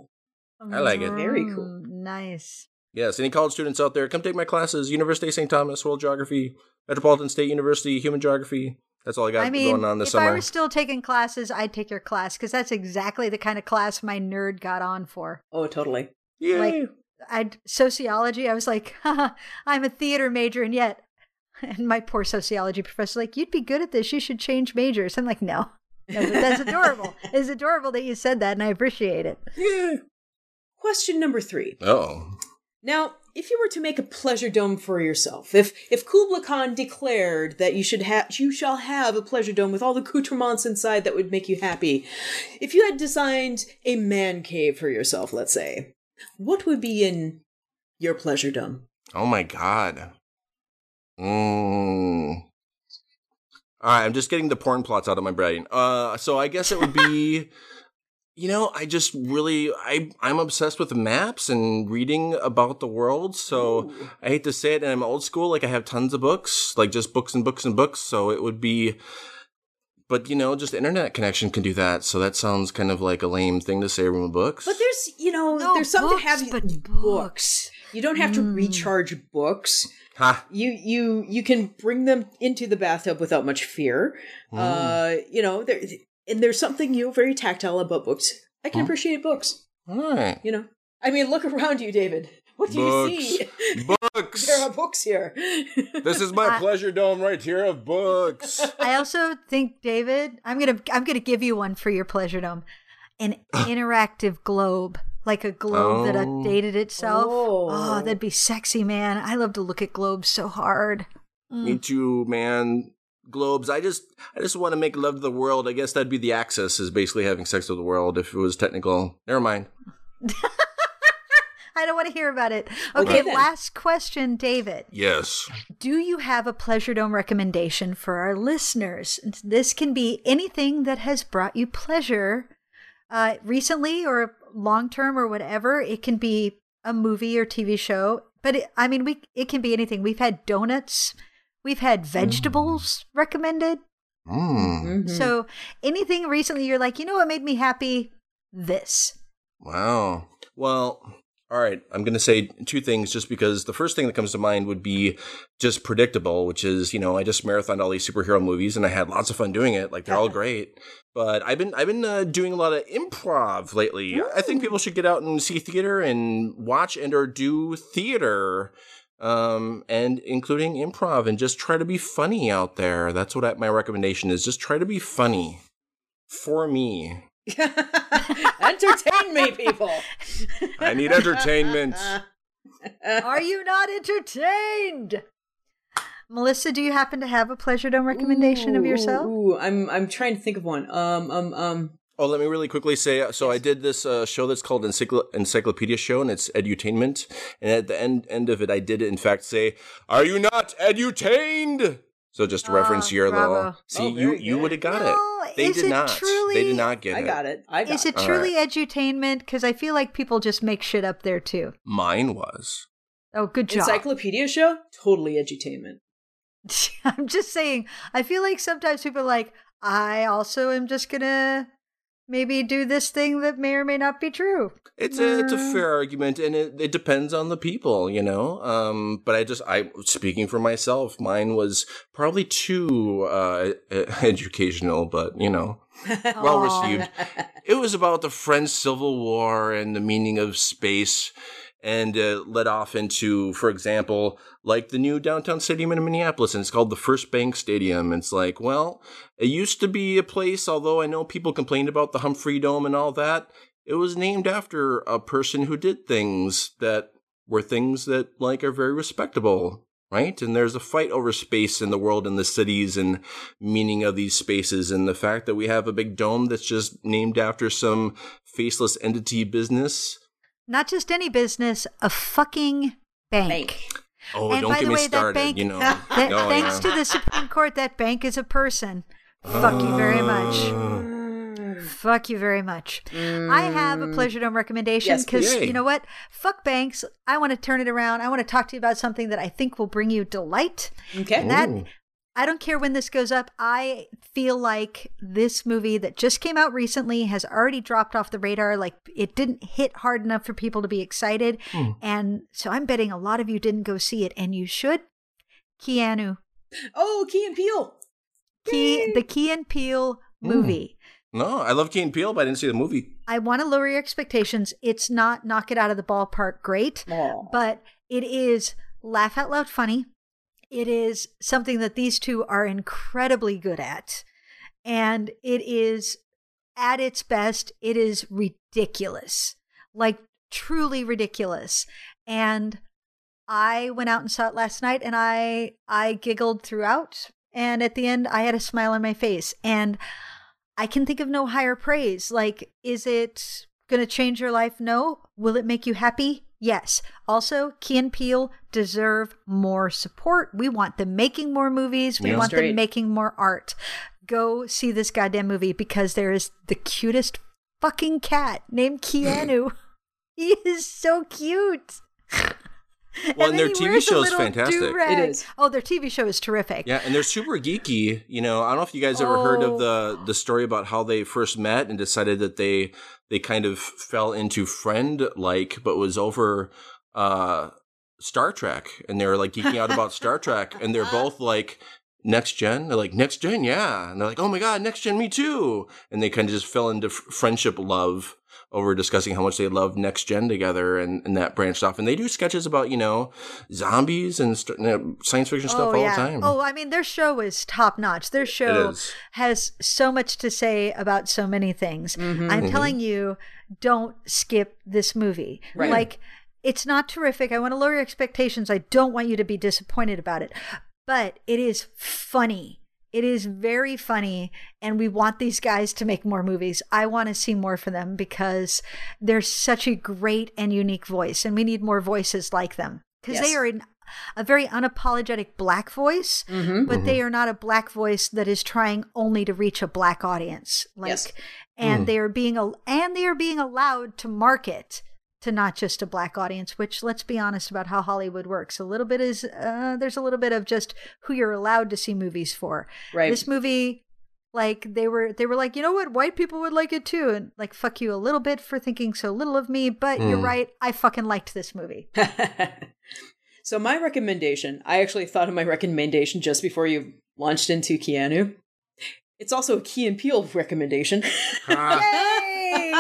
I like it. Very cool. Mm, Nice. Yes, any college students out there, come take my classes. University of St. Thomas, World Geography, Metropolitan State University, Human Geography. That's all I got I mean, going on this if summer. If I were still taking classes, I'd take your class because that's exactly the kind of class my nerd got on for. Oh, totally. Yay. Like, I'd sociology. I was like, Haha, I'm a theater major, and yet, and my poor sociology professor, like, you'd be good at this. You should change majors. I'm like, no, no that's adorable. It's adorable that you said that, and I appreciate it. yeah. Question number three. Oh. Now, if you were to make a pleasure dome for yourself, if if Kubla Khan declared that you should have you shall have a pleasure dome with all the accoutrements inside that would make you happy, if you had designed a man cave for yourself, let's say, what would be in your pleasure dome? Oh my god. Mm. All right, I'm just getting the porn plots out of my brain. Uh, so I guess it would be, you know, I just really, I, I'm obsessed with maps and reading about the world. So I hate to say it, and I'm old school. Like I have tons of books, like just books and books and books. So it would be, but you know, just internet connection can do that. So that sounds kind of like a lame thing to say from books. But there's, you know, No, there's some books, to have but books. books. You don't have to Mm. recharge books. ha. You you you can bring them into the bathtub without much fear. Uh, you know, there and there's something you know very tactile about books. I can appreciate books. All right. You know, I mean, look around you, David. What do Books. you see? Books. there are books here. This is my pleasure dome right here of books. I also think, David, I'm gonna I'm gonna give you one for your pleasure dome, an interactive globe, like a globe that Oh. updated itself. Oh. oh, that'd be sexy, man. I love to look at globes so hard. Me mm. too, man. Globes. I just, I just want to make love to the world. I guess that'd be the axis, is basically having sex with the world. If it was technical, never mind. I don't want to hear about it. Okay, Okay, last question, David. Yes. Do you have a Pleasure Dome recommendation for our listeners? This can be anything that has brought you pleasure uh, recently or long term or whatever. It can be a movie or TV show, but it, I mean, we it can be anything. We've had donuts, we've had vegetables recommended. Mm. Mhm. So anything recently, you're like, you know what made me happy? This. Wow. Well, all right. I'm going to say two things just because the first thing that comes to mind would be just predictable, which is, you know, I just marathoned all these superhero movies and I had lots of fun doing it. Like they're all great. But I've been I've been uh, doing a lot of improv lately. I think people should get out and see theater and watch and or do theater um and including improv and just try to be funny out there. That's what I, my recommendation is. Just try to be funny for me. Entertain me, people. I need entertainment. Are you not entertained? Melissa, do you happen to have a Pleasure Dome recommendation of yourself? Ooh, ooh, I'm I'm trying to think of one. Um um um. Oh, let me really quickly say. So I did this uh, show that's called Encycl- Encyclopedia Show, and it's edutainment. And at the end end of it, I did in fact say, "Are you not edutained?" So just to reference Oh, your bravo. little. See, Oh, you very you would have got No, it. They did it not. truly- They did not get it. I it. got it. I got Is it it. All truly edutainment? Because I feel like people just make shit up there too. Mine was. Oh, good job. Encyclopedia show? Totally edutainment. I'm just saying, I feel like sometimes people are like, I also am just gonna maybe do this thing that may or may not be true. It's a it's a Mm. fair argument, and it, it depends on the people, you know. Um, but I just I speaking for myself, mine was probably too uh, educational, but you know. well received. It was about the French Civil War and the meaning of space, and uh, led off into, for example, like the new downtown stadium in Minneapolis, and it's called the First Bank Stadium. It's like, well, it used to be a place, although I know people complained about the Humphrey Dome and all that. It was named after a person who did things that were things that like are very respectable. Right? And there's a fight over space in the world and the cities and meaning of these spaces and the fact that we have a big dome that's just named after some faceless entity business. Not just any business, a fucking bank. Bank. Oh, And don't by get the me way, that started. bank- you know, That, Oh, thanks yeah. to the Supreme Court, that bank is a person. Fuck you very much. Oh. Fuck you very much. I have a mm. Pleasure Dome recommendation because Yay. you know what? Fuck banks. I want to turn it around. I want to talk to you about something that I think will bring you delight. Okay. And that Ooh. I don't care when this goes up. I feel like this movie that just came out recently has already dropped off the radar. Like it didn't hit hard enough for people to be excited. Hmm. And so I'm betting a lot of you didn't go see it, and you should. Keanu. Oh, Key and Peele. Key, the Key and Peele hmm. movie. No, I love Key and Peele, but I didn't see the movie. I want to lower your expectations. It's not knock it out of the ballpark great, Aw. but it is laugh out loud funny. It is something that these two are incredibly good at. And it is at its best, it is ridiculous. Like truly ridiculous. And I went out and saw it last night and I I giggled throughout and at the end I had a smile on my face and I can think of no higher praise. Like is it going to change your life? No. Will it make you happy? Yes. Also, Key and Peele deserve more support. We want them making more movies. We Yeah. want Straight. them making more art. Go see this goddamn movie because there is the cutest fucking cat named Keanu. he is so cute. Well, and then their TV show is fantastic. do-rag. It is. Oh, their TV show is terrific. Yeah, and they're super geeky. You know, I don't know if you guys ever heard Oh. of the the story about how they first met and decided that they they kind of fell into friend like, but was over uh Star Trek, and they were like geeking out about Star Trek, and they're both like next gen. They're like next gen, yeah, and they're like, oh my god, next gen, me too, and they kind of just fell into f- friendship love over discussing how much they love next gen together and, and that branched off and they do sketches about you know zombies and st- you know, science fiction stuff all the time Oh, I mean, their show is top notch. Their show has so much to say about so many things. Mm-hmm. I'm telling you, don't skip this movie. Right. Like, it's not terrific. I want to lower your expectations. I don't want you to be disappointed about it, but it is funny. It is very funny, and we want these guys to make more movies. I want to see more for them because they're such a great and unique voice, and we need more voices like them because Yes. they are an, a very unapologetic black voice, Mm-hmm. but they are not a black voice that is trying only to reach a black audience. Like, Yes. and they are being al- and they are being allowed to market to not just a black audience. Which, let's be honest about how Hollywood works. A little bit is uh, there's a little bit of just who you're allowed to see movies for. Right. This movie. Like they were, they were like, you know what, white people would like it too, and like, fuck you a little bit for thinking so little of me. But you're right, I fucking liked this movie. so my recommendation, I actually thought of my recommendation just before you launched into Keanu. It's also a Key and Peele recommendation. Yay!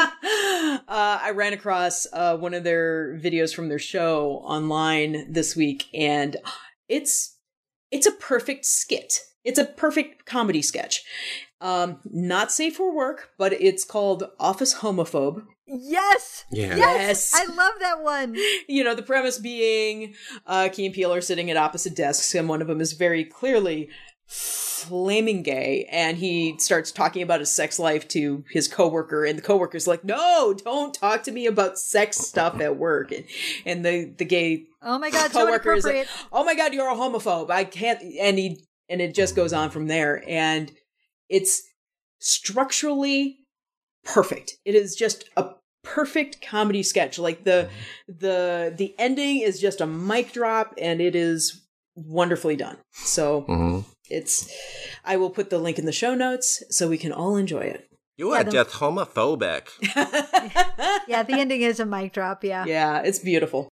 Uh, I ran across uh, one of their videos from their show online this week, and it's it's a perfect skit. It's a perfect comedy sketch. Um, not safe for work, but it's called Office Homophobe. Yes, Yeah. Yes. yes, I love that one. You know, the premise being uh, Key and Peele are sitting at opposite desks, and one of them is very clearly flaming gay, and he starts talking about his sex life to his coworker, and the coworker's like, "No, don't talk to me about sex stuff at work." And, and the the gay Oh my god, so is like, "Oh my god, you're a homophobe! I can't." And he and it just goes on from there, and it's structurally perfect. It is just a perfect comedy sketch. Like the the the ending is just a mic drop, and it is wonderfully done. So hmm it's. I will put the link in the show notes so we can all enjoy it. You are the- just homophobic. Yeah, the ending is a mic drop. Yeah. yeah, it's beautiful.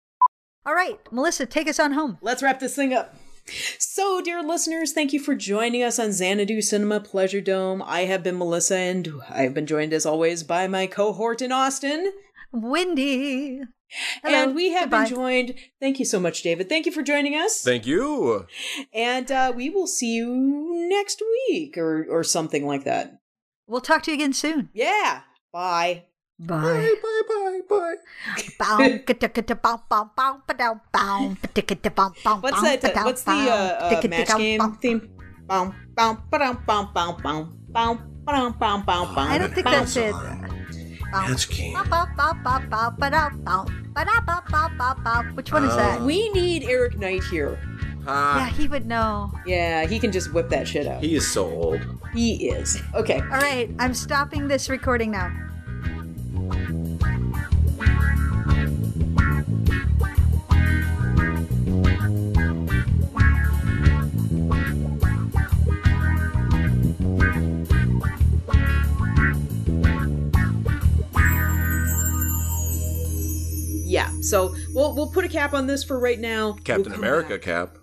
All right, Melissa, take us on home. let's wrap this thing up. So, dear listeners, thank you for joining us on Xanadu Cinema Pleasure Dome. I have been Melissa, and I have been joined as always by my cohort in Austin. Wendy. Hello. And we have Goodbye. been joined. Thank you so much, David. Thank you for joining us. Thank you. And uh, we will see you next week or, or something like that. We'll talk to you again soon. Yeah. Bye. Bye. Bye, bye, bye, bye. what's that? Uh, what's the uh, uh, match game theme? I don't think that's it. Bow, bow. Which one is that? We need Eric Knight here. Yeah, he would know. Yeah, he can just whip that shit out. He is so old. He is. Okay. All right, I'm stopping this recording now. Yeah, so we'll we'll put a cap on this for right now. Captain We'll America back. cap.